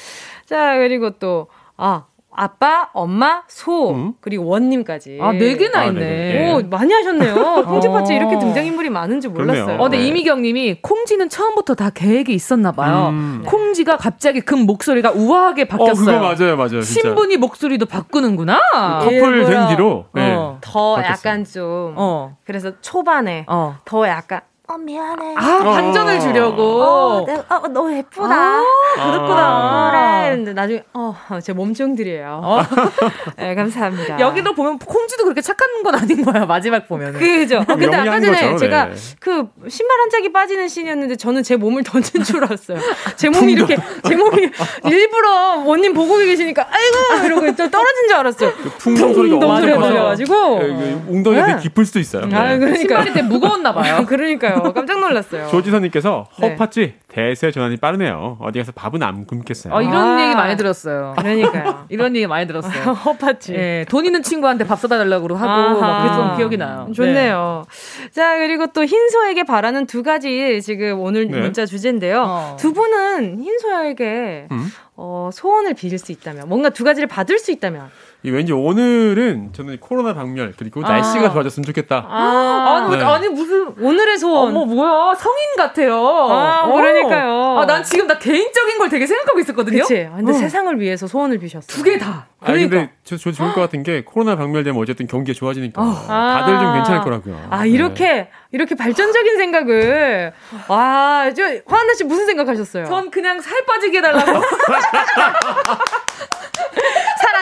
Speaker 1: 자, 그리고 또, 아, 아빠, 엄마, 소, 그리고 원님까지.
Speaker 6: 아, 네 개나
Speaker 1: 아,
Speaker 6: 있네.
Speaker 1: 네. 오, 많이 하셨네요. 콩쥐팥이 이렇게 등장인물이 많은지 몰랐어요.
Speaker 6: 어, 근데 이미경 님이 콩쥐는 처음부터 다 계획이 있었나 봐요. 콩쥐가 갑자기 금 목소리가 우아하게 바뀌었어요.
Speaker 5: 어, 그거 맞아요, 맞아요. 진짜.
Speaker 6: 신분이 목소리도 바꾸는구나.
Speaker 5: 커플 된 뒤로 네.
Speaker 1: 어, 더
Speaker 5: 바뀌었어요.
Speaker 1: 약간 좀
Speaker 6: 어.
Speaker 1: 그래서 초반에
Speaker 6: 어.
Speaker 1: 더 약간
Speaker 7: 어, 미안해.
Speaker 6: 아, 반전을 주려고.
Speaker 7: 어, 내가, 어, 너 예쁘다.
Speaker 1: 아, 그렇구나.
Speaker 6: 아.
Speaker 1: 그래. 근데 나중에 어, 제 몸종들이에요. 네, 감사합니다.
Speaker 6: 여기도 보면 콩쥐도 그렇게 착한 건 아닌 거야, 마지막 보면은.
Speaker 1: 그죠. 어, 근데 아까 전에
Speaker 5: 거죠,
Speaker 1: 제가
Speaker 5: 네.
Speaker 1: 그 신발 한 짝이 빠지는 씬이었는데 저는 제 몸을 던진 줄 알았어요. 제 몸이 이렇게 제 몸이 일부러 원님 보고 계시니까 아이고 이러고 좀 떨어진 줄 알았어요.
Speaker 5: 소리가
Speaker 1: 풍덩
Speaker 5: 엄청
Speaker 1: 소리가
Speaker 5: 커서
Speaker 1: 들려가지고.
Speaker 5: 예, 그 웅덩이가 되게
Speaker 1: 네.
Speaker 5: 깊을 수도 있어요.
Speaker 1: 아,
Speaker 5: 네.
Speaker 1: 그러니까
Speaker 6: 신발이 되게 무거웠나 봐요.
Speaker 1: 그러니까요. 깜짝 놀랐어요.
Speaker 5: 조지선님께서
Speaker 1: 네.
Speaker 5: 허파찌 대세 전환이 빠르네요. 어디 가서 밥은 안 굶겠어요.
Speaker 6: 어, 이런
Speaker 1: 아.
Speaker 6: 얘기 많이 들었어요.
Speaker 1: 그러니까요.
Speaker 6: 이런 얘기 많이 들었어요.
Speaker 1: 허파치.
Speaker 6: 예, 돈 있는 친구한테 밥 사다 달라고 하고
Speaker 1: 아하.
Speaker 6: 막 그랬던 기억이 나요.
Speaker 1: 좋네요. 자, 그리고 또 흰소에게 바라는 두 가지 지금 오늘
Speaker 5: 네.
Speaker 1: 문자 주제인데요.
Speaker 6: 어.
Speaker 1: 두 분은 흰소에게
Speaker 5: 음?
Speaker 1: 어, 소원을 빌릴 수 있다면, 뭔가 두 가지를 받을 수 있다면.
Speaker 5: 이 왠지 오늘은 저는 코로나 방멸 그리고
Speaker 6: 아.
Speaker 5: 날씨가 좋아졌으면 좋겠다.
Speaker 1: 아,
Speaker 6: 아니,
Speaker 5: 네.
Speaker 6: 아니 무슨
Speaker 1: 오늘의 소원.
Speaker 6: 어머 뭐야 성인 같아요.
Speaker 1: 아,
Speaker 6: 어.
Speaker 1: 그러니까요.
Speaker 6: 아, 난 지금 나 개인적인 걸 되게 생각하고 있었거든요.
Speaker 1: 그치. 근데
Speaker 6: 어.
Speaker 1: 세상을 위해서 소원을 비셨어요.
Speaker 6: 두개 다.
Speaker 5: 아 근데
Speaker 1: 그러니까.
Speaker 5: 저, 저 좋을 것 같은 게 코로나 방멸되면 어쨌든 경기가 좋아지니까
Speaker 1: 아.
Speaker 5: 다들 좀 괜찮을 거라고요.
Speaker 1: 아, 이렇게, 이렇게 발전적인 생각을. 와, 저, 화한나 씨 무슨 생각하셨어요?
Speaker 6: 전 그냥 살 빠지게 해달라고.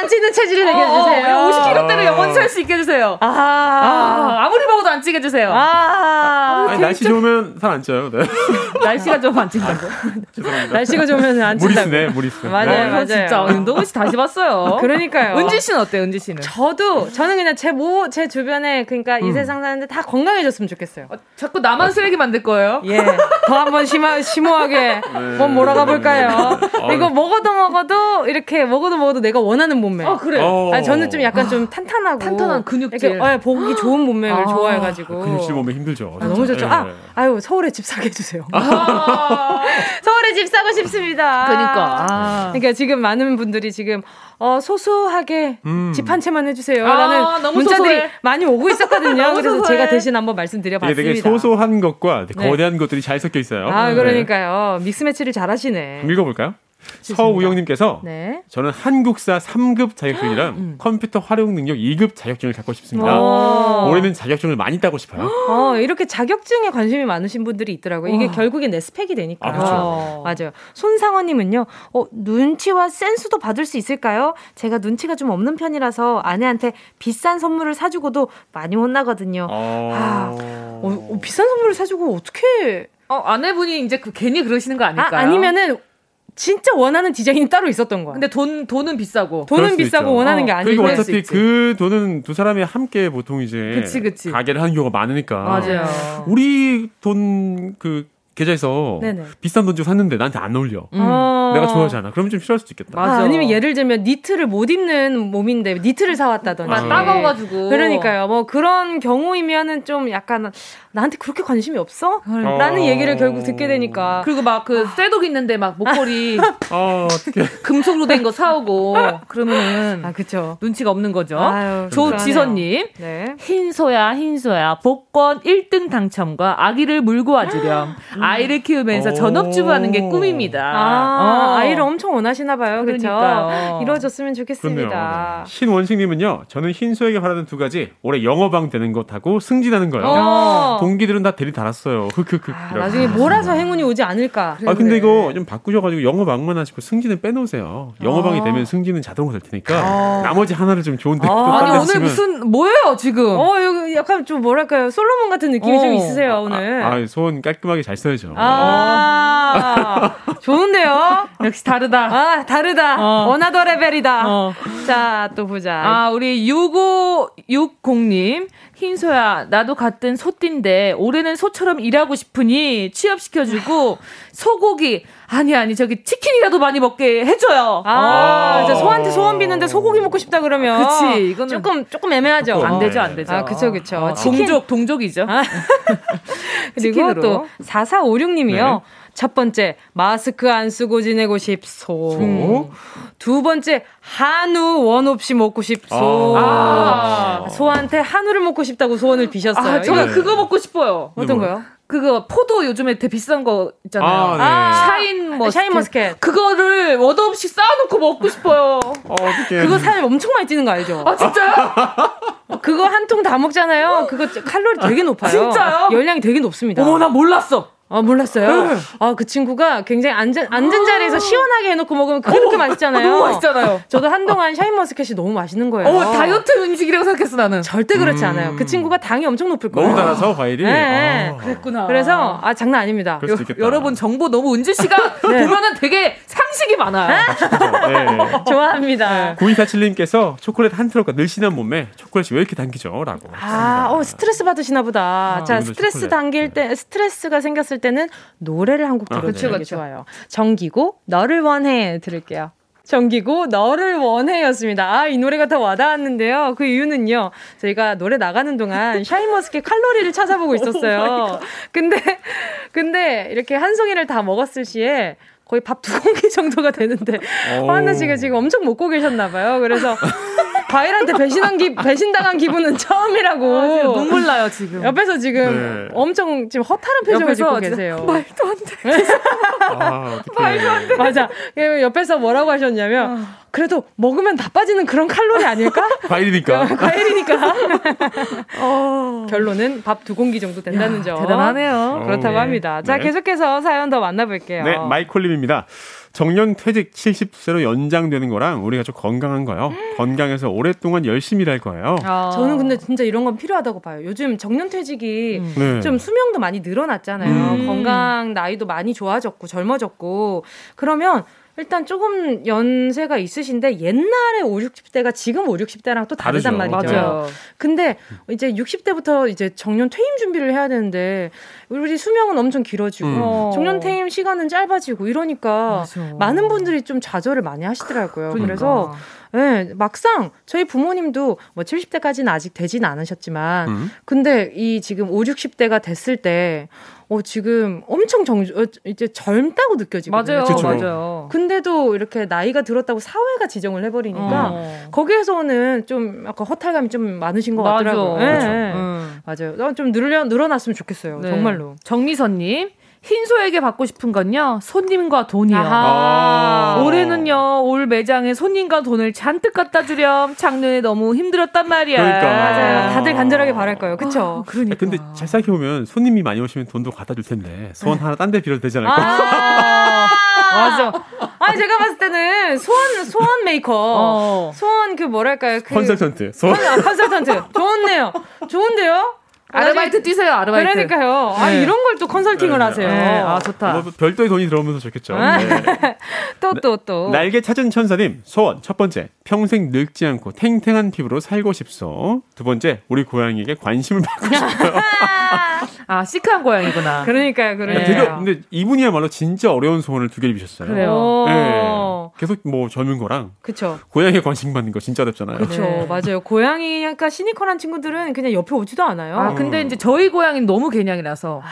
Speaker 1: 살안 찌는 체질을 얘기해 주세요.
Speaker 6: 어, 50kg대로 영원히 살 수 있게 해주세요.
Speaker 1: 아,
Speaker 6: 아, 아 무리 먹어도 안 찌게 해주세요.
Speaker 1: 아,
Speaker 5: 아니, 날씨 좋으면 살 안 쪄요. 네.
Speaker 6: 날씨가 좀 안 찐다고.
Speaker 5: 죄송합니다.
Speaker 1: 날씨가 좋으면 안 찐다고.
Speaker 5: 무리수네, 무리수.
Speaker 1: 맞아요,
Speaker 5: 네.
Speaker 1: 맞아요.
Speaker 6: 진짜 윤동훈 씨 다시 봤어요.
Speaker 1: 그러니까요.
Speaker 6: 은지 씨는 어때요, 은지 씨는?
Speaker 1: 저도 저는 그냥 제 모 제 주변에 그러니까 이 세상 사는데 다 건강해졌으면 좋겠어요.
Speaker 6: 어, 자꾸 나만 쓰레기 만들 거예요?
Speaker 1: 예, 더 한번 심하, 심오하게 한번 몰아가 볼까요? 이거 먹어도 먹어도 이렇게 먹어도 먹어도 내가 원하는 몸 매.
Speaker 6: 아, 그래.
Speaker 5: 어.
Speaker 1: 아니, 저는 좀 약간 좀 탄탄하고
Speaker 6: 탄탄한 근육질.
Speaker 1: 이렇게 어, 보기 좋은 몸매를
Speaker 6: 아,
Speaker 1: 좋아해가지고
Speaker 5: 근육질 몸에 힘들죠.
Speaker 1: 아, 너무. 좋죠. 아,
Speaker 5: 예.
Speaker 1: 아유 서울에 집 사게 해주세요.
Speaker 6: 아,
Speaker 1: 서울에 집 사고 싶습니다.
Speaker 6: 그러니까. 아.
Speaker 1: 그러니까 지금 많은 분들이 지금 어, 소소하게
Speaker 5: 음.
Speaker 1: 집한 채만 해주세요.
Speaker 6: 아,
Speaker 1: 라는
Speaker 6: 너무
Speaker 1: 문자들이
Speaker 6: 소소해.
Speaker 1: 많이 오고 있었거든요. 그래서
Speaker 6: 소소해.
Speaker 1: 제가 대신 한번 말씀드려봤습니다.
Speaker 5: 되게 소소한 것과
Speaker 1: 네.
Speaker 5: 거대한 것들이 잘 섞여 있어요.
Speaker 1: 아,
Speaker 5: 네.
Speaker 1: 그러니까요. 믹스 매치를 잘 하시네.
Speaker 5: 좀 읽어볼까요? 서우영님께서
Speaker 1: 네.
Speaker 5: 저는 한국사 3급 자격증이랑
Speaker 1: 음.
Speaker 5: 컴퓨터 활용 능력 2급 자격증을 갖고 싶습니다.
Speaker 1: 오.
Speaker 5: 올해는 자격증을 많이 따고 싶어요.
Speaker 1: 어, 이렇게 자격증에 관심이 많으신 분들이 있더라고요. 이게 결국엔 내 스펙이 되니까.
Speaker 5: 아, 그렇죠.
Speaker 1: 어. 맞아요. 손상원님은요, 어, 눈치와 센스도 받을 수 있을까요? 제가 눈치가 좀 없는 편이라서 아내한테 비싼 선물을 사주고도 많이 혼나거든요. 아, 어, 어, 비싼 선물을 사주고 어떻게.
Speaker 6: 어, 아내분이 이제 그 괜히 그러시는 거 아닐까요?
Speaker 1: 아, 아니면은 진짜 원하는 디자인이 따로 있었던 거야.
Speaker 6: 근데 돈, 돈은 비싸고.
Speaker 1: 돈은 비싸고
Speaker 5: 있죠.
Speaker 1: 원하는 게
Speaker 6: 어,
Speaker 1: 아니고.
Speaker 5: 그리고 어차피. 그 돈은 두 사람이 함께 보통 이제
Speaker 6: 그치, 그치.
Speaker 5: 가게를 하는 경우가 많으니까.
Speaker 6: 맞아요.
Speaker 5: 우리 돈 그 계좌에서
Speaker 1: 네네.
Speaker 5: 비싼 돈 주고 샀는데 나한테 안 어울려.
Speaker 1: 어.
Speaker 5: 내가 좋아하지 않아. 그러면 좀 싫어할 수도 있겠다.
Speaker 1: 아,
Speaker 6: 맞아.
Speaker 1: 아 니면 예를 들면 니트를 못 입는 몸인데 니트를 사왔다든지.
Speaker 6: 막 따가워가지고.
Speaker 1: 그러니까요. 뭐 그런 경우이면은 좀 약간 나한테 그렇게 관심이 없어? 라는
Speaker 5: 어.
Speaker 1: 얘기를 결국 듣게 되니까.
Speaker 6: 그리고 막 그 쇠독 있는데 막 목걸이
Speaker 5: 아, 어떻게.
Speaker 6: 금속으로 된 거 사오고 그러면은
Speaker 1: 아, 그쵸.
Speaker 6: 눈치가 없는 거죠.
Speaker 1: 아유,
Speaker 6: 조지선님.
Speaker 1: 네.
Speaker 6: 흰소야, 흰소야, 복권 1등 당첨과 아기를 물고 와주렴. 아이를 키우면서
Speaker 5: 오.
Speaker 6: 전업주부 하는 게 꿈입니다.
Speaker 1: 아,
Speaker 6: 어.
Speaker 1: 아이를 엄청 원하시나 봐요. 그렇죠. 이루어졌으면. 좋겠습니다.
Speaker 5: 네. 신원식님은요, 저는 흰소에게 바라는 두 가지. 올해 영어방 되는 것하고 승진하는 거예요.
Speaker 1: 어.
Speaker 5: 동기들은 다 대리 달았어요. 흑흑흑.
Speaker 1: 아. 나중에 몰아서 행운이 오지 않을까.
Speaker 5: 아 근데 이거 좀 바꾸셔가지고 영어방만 하시고 승진은 빼놓으세요. 영어방이
Speaker 1: 아.
Speaker 5: 되면 승진은 자동으로 될 테니까
Speaker 1: 아.
Speaker 5: 나머지 하나를 좀 좋은데
Speaker 1: 아.
Speaker 5: 또
Speaker 6: 아니 오늘
Speaker 5: 쓰시면-
Speaker 6: 무슨 뭐예요 지금?
Speaker 1: 어, 여기 약간 좀 뭐랄까요. 솔로몬 같은 느낌이
Speaker 6: 어.
Speaker 1: 좀 있으세요, 오늘.
Speaker 5: 아, 아, 소원 깔끔하게 잘 써 야죠.
Speaker 1: 아, 좋은데요?
Speaker 6: 역시 다르다.
Speaker 1: 아, 다르다.
Speaker 6: 어.
Speaker 1: 원하더 레벨이다.
Speaker 6: 어.
Speaker 1: 자, 또 보자.
Speaker 6: 아, 우리 6560님. 흰소야, 나도 같은 소띠인데, 올해는 소처럼 일하고 싶으니 취업시켜주고, 소고기, 아니, 아니, 저기 치킨이라도 많이 먹게 해줘요.
Speaker 1: 아,
Speaker 5: 어.
Speaker 1: 이제 소한테 소원 비는데 소고기 먹고 싶다 그러면.
Speaker 6: 그치, 이거는
Speaker 1: 조금, 조금 애매하죠.
Speaker 5: 조금.
Speaker 6: 안 되죠,
Speaker 5: 네.
Speaker 6: 안 되죠.
Speaker 1: 아, 그쵸, 그쵸.
Speaker 6: 어,
Speaker 1: 치킨-
Speaker 6: 동족, 동족이죠.
Speaker 1: 아. 그리고. 또 4456님이요.
Speaker 5: 네.
Speaker 1: 첫 번째, 마스크 안 쓰고 지내고 싶소.
Speaker 5: 소.
Speaker 1: 두 번째, 한우 원 없이 먹고 싶소.
Speaker 6: 아.
Speaker 1: 소한테 한우를 먹고 싶다고 소원을 비셨어요.
Speaker 6: 아, 저는
Speaker 5: 네.
Speaker 6: 그거 먹고 싶어요.
Speaker 1: 어떤 거요?
Speaker 6: 그거 포도 요즘에 되게 비싼 거 있잖아요.
Speaker 5: 아, 네.
Speaker 6: 샤인 머스켓.
Speaker 1: 샤인 머스켓.
Speaker 6: 그거를 원 없이 쌓아놓고 먹고 싶어요.
Speaker 5: 어, 어떡해.
Speaker 1: 그거 살 엄청 많이 찌는 거 알죠?
Speaker 6: 아 진짜요?
Speaker 1: 그거 한 통 다 먹잖아요. 그거 칼로리 되게 높아요.
Speaker 6: 진짜요?
Speaker 1: 열량이 되게 높습니다.
Speaker 6: 어머 나 몰랐어.
Speaker 1: 아, 몰랐어요?
Speaker 6: 네.
Speaker 1: 아, 그 친구가 굉장히 앉은, 앉은 자리에서 시원하게 해놓고 먹으면 그렇게 맛있잖아요.
Speaker 6: 너무 맛있잖아요.
Speaker 1: 저도 한동안 샤인머스켓이 너무 맛있는 거예요.
Speaker 6: 어 다이어트 음식이라고 생각했어 나는.
Speaker 1: 절대 그렇지 않아요. 그 친구가 당이 엄청 높을 거예요.
Speaker 5: 너무 달아서 과일이.
Speaker 1: 네.
Speaker 5: 아.
Speaker 6: 그랬구나.
Speaker 1: 그래서, 아, 장난 아닙니다.
Speaker 5: 있겠다.
Speaker 6: 여러분 정보 너무 은지 씨가 보면은 되게 상식이 많아요.
Speaker 5: 네.
Speaker 1: 좋아합니다.
Speaker 5: 9247님께서 초콜릿 한 트럭과 늘씬한 몸에 초콜릿이 왜 이렇게 당기죠? 라고.
Speaker 1: 아, 어, 스트레스 받으시나 보다. 자,
Speaker 5: 오늘도
Speaker 1: 스트레스
Speaker 5: 초콜릿.
Speaker 1: 당길 때, 스트레스가 생겼을 때는 노래를 한곡
Speaker 5: 아,
Speaker 1: 들어주는
Speaker 5: 그쵸,
Speaker 1: 게
Speaker 6: 그쵸.
Speaker 1: 좋아요. 정기고, 너를 원해. 들을게요. 정기고, 너를 원해 였습니다. 아, 이 노래가 더 와닿았는데요. 그 이유는요, 저희가 노래 나가는 동안 샤인머스켓 칼로리를 찾아보고 있었어요. 근데, 근데, 이렇게 한 송이를 다 먹었을 시에, 거의 밥 두 공기 정도가 되는데,
Speaker 5: 오.
Speaker 1: 화나 씨가 지금 엄청 먹고 계셨나 봐요. 그래서, 과일한테 배신한 기, 배신당한 기분은 처음이라고.
Speaker 6: 아, 지금 눈물 나요 지금.
Speaker 1: 옆에서 지금
Speaker 5: 네.
Speaker 1: 엄청 지금 허탈한 표정을 짓고 계세요.
Speaker 6: 말도 안 돼.
Speaker 5: 아, 어떡해.
Speaker 1: 맞아. 그 옆에서 뭐라고 하셨냐면, 그래도 먹으면 다 빠지는 그런 칼로리 아닐까?
Speaker 5: 과일이니까.
Speaker 1: 과일이니까. 결론은 밥 두 공기 정도 된다는 점.
Speaker 6: 대단하네요.
Speaker 1: 그렇다고
Speaker 5: 네.
Speaker 1: 합니다. 자,
Speaker 5: 네.
Speaker 1: 계속해서 사연 더 만나볼게요.
Speaker 5: 네, 마이콜림입니다. 정년 퇴직 70세로 연장되는 거랑 우리가 좀 건강한 거요. 건강해서 오랫동안 열심히 일할 거예요.
Speaker 6: 아.
Speaker 1: 저는 근데 진짜 이런 건 필요하다고 봐요. 요즘 정년 퇴직이
Speaker 5: 네.
Speaker 1: 좀 수명도 많이 늘어났잖아요.
Speaker 6: 음.
Speaker 1: 건강 나이도 많이 좋아졌고 젊어졌고 그러면 일단 조금 연세가 있으신데 옛날에 5, 60대가 지금 5, 60대랑 또 다르단
Speaker 5: 다르죠.
Speaker 1: 말이죠.
Speaker 6: 맞아요.
Speaker 1: 근데 이제 60대부터 이제 정년 퇴임 준비를 해야 되는데 우리 수명은 엄청 길어지고
Speaker 5: 음.
Speaker 1: 정년 퇴임 시간은 짧아지고 이러니까
Speaker 6: 맞아.
Speaker 1: 많은 분들이 좀 좌절을 많이 하시더라고요.
Speaker 6: 그러니까.
Speaker 1: 그래서 네, 막상 저희 부모님도 뭐 70대까지는 아직 되지는 않으셨지만
Speaker 5: 음.
Speaker 1: 근데 이 지금 5, 60대가 됐을 때 어, 지금 엄청 정, 어, 이제 젊다고 느껴지거든요.
Speaker 6: 맞아요,
Speaker 5: 그쵸.
Speaker 6: 맞아요.
Speaker 1: 근데도 이렇게 나이가 들었다고 사회가 지정을 해버리니까
Speaker 6: 어.
Speaker 1: 거기에서 오는 좀 약간 허탈감이 좀 많으신 것
Speaker 6: 맞아.
Speaker 1: 같더라고요.
Speaker 6: 그렇죠.
Speaker 1: 네.
Speaker 6: 음.
Speaker 1: 맞아요. 어, 좀 늘려, 늘어났으면 좋겠어요.
Speaker 6: 네.
Speaker 1: 정말로.
Speaker 6: 정미선님. 흰소에게 받고 싶은 건요 손님과 돈이요.
Speaker 1: 아.
Speaker 6: 올해는요 올 매장에 손님과 돈을 잔뜩 갖다 주렴 작년에 너무 힘들었단 말이야.
Speaker 5: 그러니까.
Speaker 1: 맞아요. 다들 간절하게 바랄 거예요. 그쵸?
Speaker 6: 그러니까.
Speaker 5: 근데 잘 생각해 보면 손님이 많이 오시면 돈도 갖다 줄 텐데 소원 하나 딴 데 빌어도 되지 않을까?
Speaker 1: 아, 맞아. 아니, 제가 봤을 때는 소원, 소원 메이커.
Speaker 6: 어.
Speaker 1: 소원 그 뭐랄까요. 그
Speaker 5: 컨설턴트. 소원.
Speaker 1: 컨- 아, 컨설턴트. 좋네요. 좋은데요?
Speaker 6: 아르바이트 뛰세요 아르바이트.
Speaker 1: 그러니까요. 아,
Speaker 6: 네.
Speaker 1: 이런 걸 또 컨설팅을
Speaker 5: 네.
Speaker 1: 하세요.
Speaker 6: 네, 아 좋다.
Speaker 5: 뭐 별도의 돈이 들어오면 더 좋겠죠.
Speaker 1: 아.
Speaker 5: 네.
Speaker 1: 또, 또, 또.
Speaker 5: 날개 찾은 천사님 소원 첫 번째 평생 늙지 않고 탱탱한 피부로 살고 싶소. 두 번째 우리 고양이에게 관심을 받고 싶어요.
Speaker 6: 아 시크한 고양이구나.
Speaker 1: 그러니까요, 그러니까요.
Speaker 5: 되게 근데 이분이야말로 진짜 어려운 소원을 두 개를 비셨어요.
Speaker 6: 그래요.
Speaker 5: 계속 뭐 젊은 거랑
Speaker 1: 그쵸.
Speaker 5: 고양이에 관심 받는 거 진짜 어렵잖아요.
Speaker 1: 그쵸.
Speaker 6: 네.
Speaker 1: 맞아요. 고양이 약간 시니컬한 친구들은 그냥 옆에 오지도 않아요.
Speaker 6: 아 근데 이제 저희 고양이는 너무 개냥이라서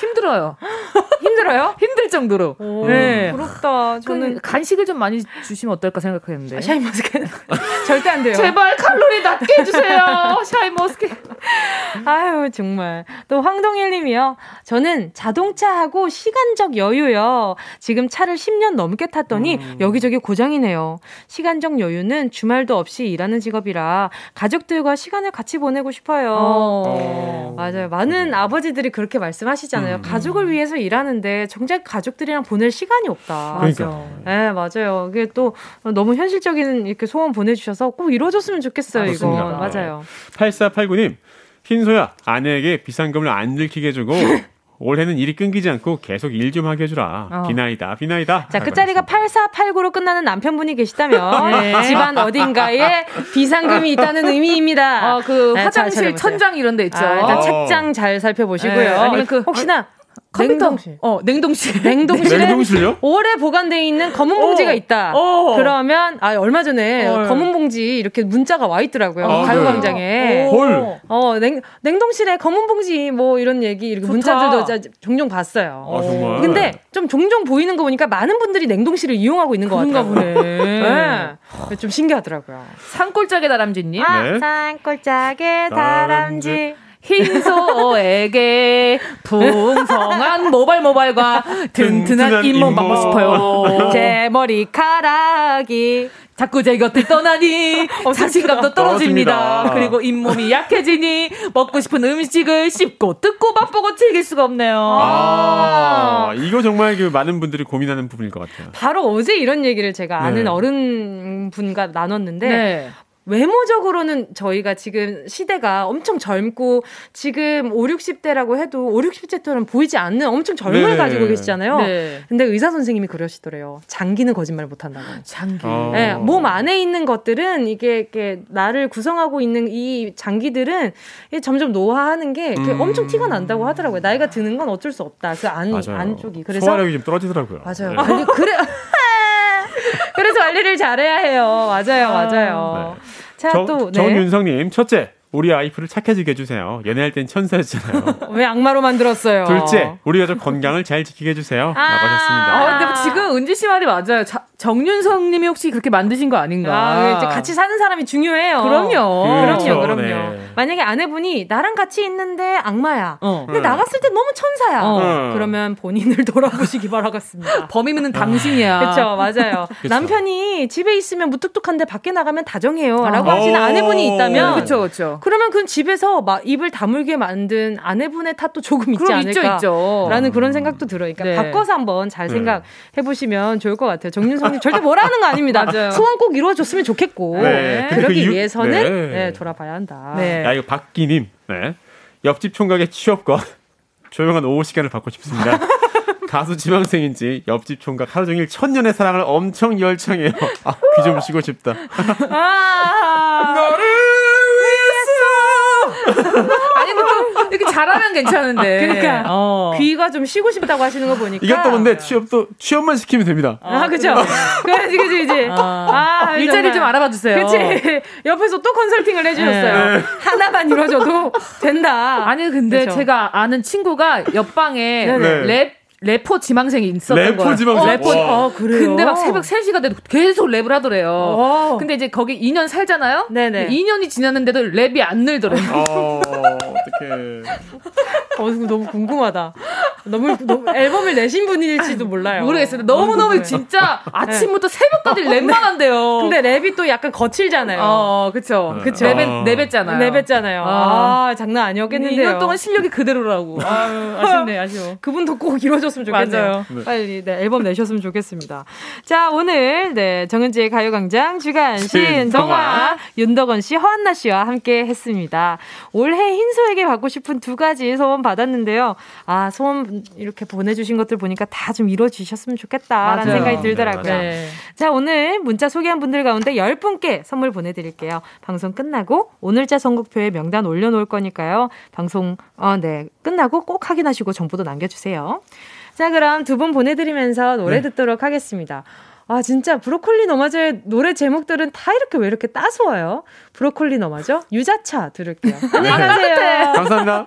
Speaker 6: 힘들어요.
Speaker 1: 힘들어요?
Speaker 6: 힘들 정도로.
Speaker 1: 오,
Speaker 6: 네.
Speaker 1: 부럽다.
Speaker 6: 저는
Speaker 1: 저는
Speaker 6: 간식을 좀 많이 주시면 어떨까 생각했는데.
Speaker 1: 샤인 머스켓 절대 안 돼요.
Speaker 6: 제발 칼로리 낮게 해주세요. 샤인 머스켓.
Speaker 1: 아유 정말 또 황동일님이요. 저는 자동차하고 시간적 여유요. 지금 차를 10년 넘게 탔더니
Speaker 5: 음.
Speaker 1: 여기저기 고장이네요. 시간적 여유는 주말도 없이 일하는 직업이라 가족들과 시간을 같이 보내고 싶어요.
Speaker 6: 어.
Speaker 1: 맞아요. 많은 아버지들이 그렇게 말씀하시잖아요.
Speaker 5: 음.
Speaker 1: 가족을 위해서 일하는데 정작 가족들이랑 보낼 시간이 없다.
Speaker 5: 그러니까.
Speaker 1: 네, 맞아요. 이게 또 너무 현실적인 이렇게 소원 보내주셔서 꼭 이루어졌으면 좋겠어요, 이거. 맞아요.
Speaker 5: 8489님 흰소야 아내에게 비상금을 안 들키게 해주고 올해는 일이 끊기지 않고 계속 일 좀 하게 해주라.
Speaker 1: 어.
Speaker 5: 비나이다 비나이다.
Speaker 1: 자, 끝자리가 8489로 끝나는 남편분이 계시다면
Speaker 6: 네.
Speaker 1: 집안 어딘가에 비상금이 있다는 의미입니다.
Speaker 6: 어, 그
Speaker 1: 네, 잘
Speaker 6: 화장실. 천장 이런 데 있죠.
Speaker 1: 아, 일단
Speaker 5: 어.
Speaker 1: 책장 잘 살펴보시고요.
Speaker 6: 네, 아니면 그-
Speaker 1: 혹시나
Speaker 6: 컴퓨터.
Speaker 1: 냉동실.
Speaker 6: 어, 냉동실.
Speaker 1: 냉동실에
Speaker 5: 냉동실요?
Speaker 1: 오래 보관돼 있는 검은 봉지가
Speaker 6: 어.
Speaker 1: 있다.
Speaker 6: 어.
Speaker 1: 그러면 아 얼마 전에
Speaker 6: 어.
Speaker 1: 검은 봉지 이렇게 문자가 와 있더라고요.
Speaker 5: 아,
Speaker 1: 가요광장에.
Speaker 5: 네. 헐.
Speaker 1: 어, 냉, 냉동실에 검은 봉지 뭐 이런 얘기 이렇게
Speaker 6: 좋다.
Speaker 1: 문자들도 자- 종종 봤어요.
Speaker 5: 아, 정말.
Speaker 1: 근데 좀 종종 보이는 거 보니까 많은 분들이 냉동실을 이용하고 있는 것
Speaker 6: 그런가
Speaker 1: 같아요.
Speaker 6: 보네.
Speaker 1: 네. 좀 신기하더라고요.
Speaker 6: 산골짜기 다람쥐님.
Speaker 1: 아,
Speaker 5: 네.
Speaker 1: 산골짜기
Speaker 5: 다람쥐.
Speaker 6: 흰소에게 풍성한 모발 모발과 든든한 잇몸. 받고 싶어요.
Speaker 1: 제 머리카락이
Speaker 6: 자꾸 제 곁을 떠나니 자신감도 떨어집니다.
Speaker 5: 떨어집니다.
Speaker 6: 그리고 잇몸이 약해지니 먹고 싶은 음식을 씹고 뜯고 맛보고 즐길 수가 없네요.
Speaker 5: 아, 이거 정말 그 많은 분들이 고민하는 부분일 것 같아요.
Speaker 1: 바로 어제 이런 얘기를 제가 아는
Speaker 5: 네.
Speaker 1: 어른 분과 나눴는데
Speaker 6: 네.
Speaker 1: 외모적으로는 저희가 지금 시대가 엄청 젊고 지금 5, 60대라고 해도 5, 60대처럼 보이지 않는 엄청 젊음을
Speaker 5: 네.
Speaker 1: 가지고 계시잖아요.
Speaker 6: 네.
Speaker 1: 근데 의사 선생님이 그러시더래요. 장기는 거짓말 못 한다고.
Speaker 6: 장기.
Speaker 5: 어.
Speaker 1: 네, 몸 안에 있는 것들은 이게, 이게 나를 구성하고 있는 이 장기들은 점점 노화하는 게 이렇게
Speaker 5: 음.
Speaker 1: 엄청 티가 난다고 하더라고요. 나이가 드는 건 어쩔 수 없다. 그 안,
Speaker 5: 맞아요.
Speaker 1: 안쪽이. 그래서
Speaker 5: 소화력이 좀 떨어지더라고요.
Speaker 1: 맞아요.
Speaker 5: 네.
Speaker 1: 그래. 그래서 관리를 잘해야 해요. 맞아요, 맞아요. 자,
Speaker 5: 정,
Speaker 1: 또, 네.
Speaker 5: 정윤성님, 첫째, 우리 아이프를 착해지게 해주세요. 연애할 땐 천사였잖아요.
Speaker 1: 왜 악마로 만들었어요?
Speaker 5: 둘째, 우리 가족 건강을 잘 지키게 해주세요.
Speaker 1: 아.
Speaker 5: 라고 하셨습니다.
Speaker 6: 아, 근데 지금 은지 씨 말이 맞아요. 자, 정윤성 님이 혹시 그렇게 만드신 거 아닌가?
Speaker 1: 아, 이제 같이 사는 사람이 중요해요.
Speaker 6: 그럼요.
Speaker 1: 그럼요,
Speaker 5: 그렇죠,
Speaker 1: 그럼요.
Speaker 5: 네.
Speaker 1: 만약에 아내분이 나랑 같이 있는데 악마야.
Speaker 6: 어.
Speaker 1: 근데
Speaker 5: 네.
Speaker 1: 나갔을 때 너무 천사야.
Speaker 5: 어.
Speaker 1: 그러면 본인을 돌아보시기 바라겠습니다.
Speaker 6: 범인은 당신이야.
Speaker 1: 그렇죠, 맞아요.
Speaker 5: 그쵸.
Speaker 1: 남편이 집에 있으면 무뚝뚝한데 밖에 나가면 다정해요라고
Speaker 5: 어.
Speaker 1: 하시는 아내분이 있다면,
Speaker 6: 그렇죠, 그렇죠.
Speaker 1: 그러면 그건 집에서 막 입을 다물게 만든 아내분의 탓도 조금 있지
Speaker 6: 그럼
Speaker 1: 않을까.
Speaker 6: 있죠, 있죠.
Speaker 1: 라는 그런 생각도 들어요. 그러니까
Speaker 6: 네.
Speaker 1: 바꿔서 한번 잘
Speaker 5: 네.
Speaker 1: 생각해 보시면 좋을 것 같아요. 정윤성님 절대 뭐라는 거 아닙니다.
Speaker 6: 맞아요.
Speaker 1: 소원 꼭 이루어졌으면 좋겠고
Speaker 5: 네. 근데
Speaker 1: 그러기
Speaker 5: 그 이유-
Speaker 1: 위해서는
Speaker 5: 네.
Speaker 1: 네, 돌아봐야 한다.
Speaker 6: 네.
Speaker 5: 야, 이거 박기님, 네. 옆집 총각의 취업과 조용한 오후 시간을 받고 싶습니다. 가수 지망생인지 옆집 총각 하루 종일 천년의 사랑을 엄청 열창해요. 아, 귀 좀 쉬고 싶다.
Speaker 1: 아,
Speaker 5: 너를
Speaker 6: 아니, 뭐또 이렇게 잘하면 괜찮은데.
Speaker 1: 그러니까
Speaker 6: 어.
Speaker 1: 귀가 좀 쉬고 싶다고 하시는 거 보니까
Speaker 5: 이것도 근데 취업도 취업만 시키면 됩니다.
Speaker 1: 아, 그죠? 그지, 그지, 그지. 아,
Speaker 6: 일자리 좀 알아봐 주세요.
Speaker 1: 그치. 옆에서 또 컨설팅을 해주셨어요.
Speaker 5: 네.
Speaker 1: 하나만 이루어져도 된다.
Speaker 6: 아니 근데
Speaker 1: 그쵸.
Speaker 6: 제가 아는 친구가 옆방에
Speaker 5: 네네.
Speaker 6: 랩 래퍼 지망생이 있었던
Speaker 5: 래퍼
Speaker 6: 거예요.
Speaker 5: 지망생?
Speaker 6: 어, 래퍼.
Speaker 5: 와.
Speaker 1: 어, 그래요?
Speaker 6: 근데 막 새벽 3시가 돼도 계속 랩을 하더래요.
Speaker 1: 어.
Speaker 6: 근데 이제 거기 2년 살잖아요.
Speaker 1: 네네.
Speaker 6: 2년이 지났는데도 랩이 안 늘더래요.
Speaker 5: 어, 어떡해.
Speaker 1: 어, 너무 궁금하다. 너무, 너무 앨범을 내신 분일지도 몰라요.
Speaker 6: 모르겠어요. 너무 너무
Speaker 1: 궁금해요.
Speaker 6: 진짜 아침부터 새벽까지 랩만 한대요.
Speaker 1: 근데 랩이 또 약간 거칠잖아요.
Speaker 6: 어, 그쵸.
Speaker 5: 그쵸.
Speaker 6: 랩, 랩했잖아요.
Speaker 1: 랩했잖아요. 아, 장난 아니었겠는데요.
Speaker 6: 2년 동안 실력이 그대로라고. 아유, 아쉽네, 아쉬워.
Speaker 1: 그분도 꼭 이루어졌으면 좋겠네요.
Speaker 6: 맞아요.
Speaker 5: 네.
Speaker 1: 빨리 네, 앨범 내셨으면 좋겠습니다. 자, 오늘 네, 정은지의 가요광장 주간신
Speaker 5: 신,
Speaker 1: 동화
Speaker 5: 동화.
Speaker 1: 윤덕원 씨, 허한나 씨와 함께 했습니다. 올해 흰소에게 받고 싶은 두 가지 소원 받았는데요. 아, 소원 이렇게 보내주신 것들 보니까 다 좀 이루어지셨으면 좋겠다라는
Speaker 6: 맞아요.
Speaker 1: 생각이 들더라고요.
Speaker 5: 네.
Speaker 6: 네.
Speaker 1: 자, 오늘 문자 소개한 분들 가운데 10분께 선물 보내드릴게요. 방송 끝나고 오늘자 선곡표에 명단 올려놓을 거니까요. 방송, 어, 네, 끝나고 꼭 확인하시고 정보도 남겨주세요. 자, 그럼 두 분 보내드리면서 노래
Speaker 5: 네.
Speaker 1: 듣도록 하겠습니다. 아, 진짜 브로콜리 너마저의 노래 제목들은 다 이렇게 왜 이렇게 따스워요? 브로콜리 너마저 유자차 들을게요. 안녕히 가세요.
Speaker 5: 감사합니다.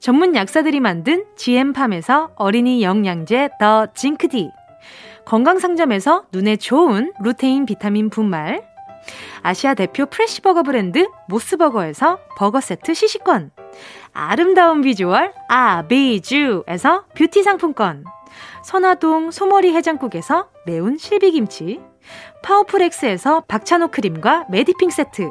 Speaker 1: 전문 약사들이 만든 GM팜에서 어린이 영양제 더 징크디. 건강상점에서 눈에 좋은 루테인 비타민 분말. 아시아 대표 프레시버거 브랜드 모스버거에서 버거 세트 시식권. 아름다운 비주얼 아비주에서 뷰티 상품권. 선화동 소머리 해장국에서 매운 실비김치. 파워풀엑스에서 박찬호 크림과 메디핑 세트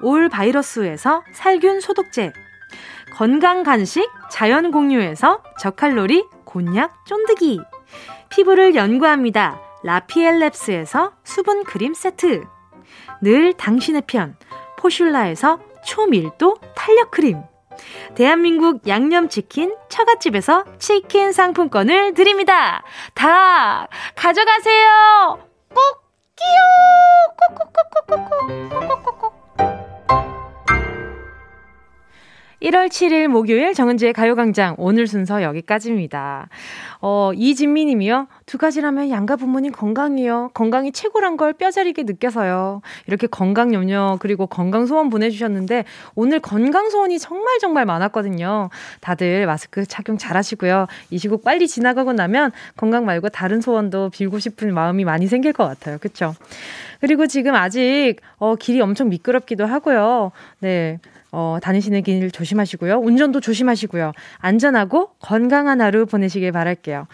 Speaker 1: 올 바이러스에서 살균 소독제, 건강 간식 자연 공유에서 저칼로리 곤약 쫀득이, 피부를 연구합니다. 라피엘랩스에서 수분 크림 세트, 늘 당신의 편 포슐라에서 초밀도 탄력 크림, 대한민국 양념치킨 처갓집에서 치킨 상품권을 드립니다. 다 가져가세요. 꼭 끼요. 꼭꼭꼭꼭꼭꼭. 꼭꼭꼭꼭. 1월 7일 목요일 정은지의 가요광장 오늘 순서 여기까지입니다. 어, 이진미 님이요. 두 가지라면 양가 부모님 건강이요. 건강이 최고란 걸 뼈저리게 느껴서요. 이렇게 건강 염려 그리고 건강 소원 보내주셨는데 오늘 건강 소원이 정말 정말 많았거든요. 다들 마스크 착용 잘 하시고요. 이 시국 빨리 지나가고 나면 건강 말고 다른 소원도 빌고 싶은 마음이 많이 생길 것 같아요. 그쵸? 그리고 지금 아직 어, 길이 엄청 미끄럽기도 하고요. 네. 어, 다니시는 길 조심하시고요. 운전도 조심하시고요. 안전하고 건강한 하루 보내시길 바랄게요.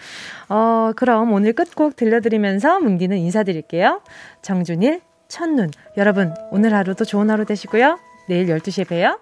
Speaker 1: 어, 그럼 오늘 끝곡 들려드리면서 뭉디는 인사드릴게요. 정준일, 첫눈. 여러분, 오늘 하루도 좋은 하루 되시고요. 내일 12시에 봬요.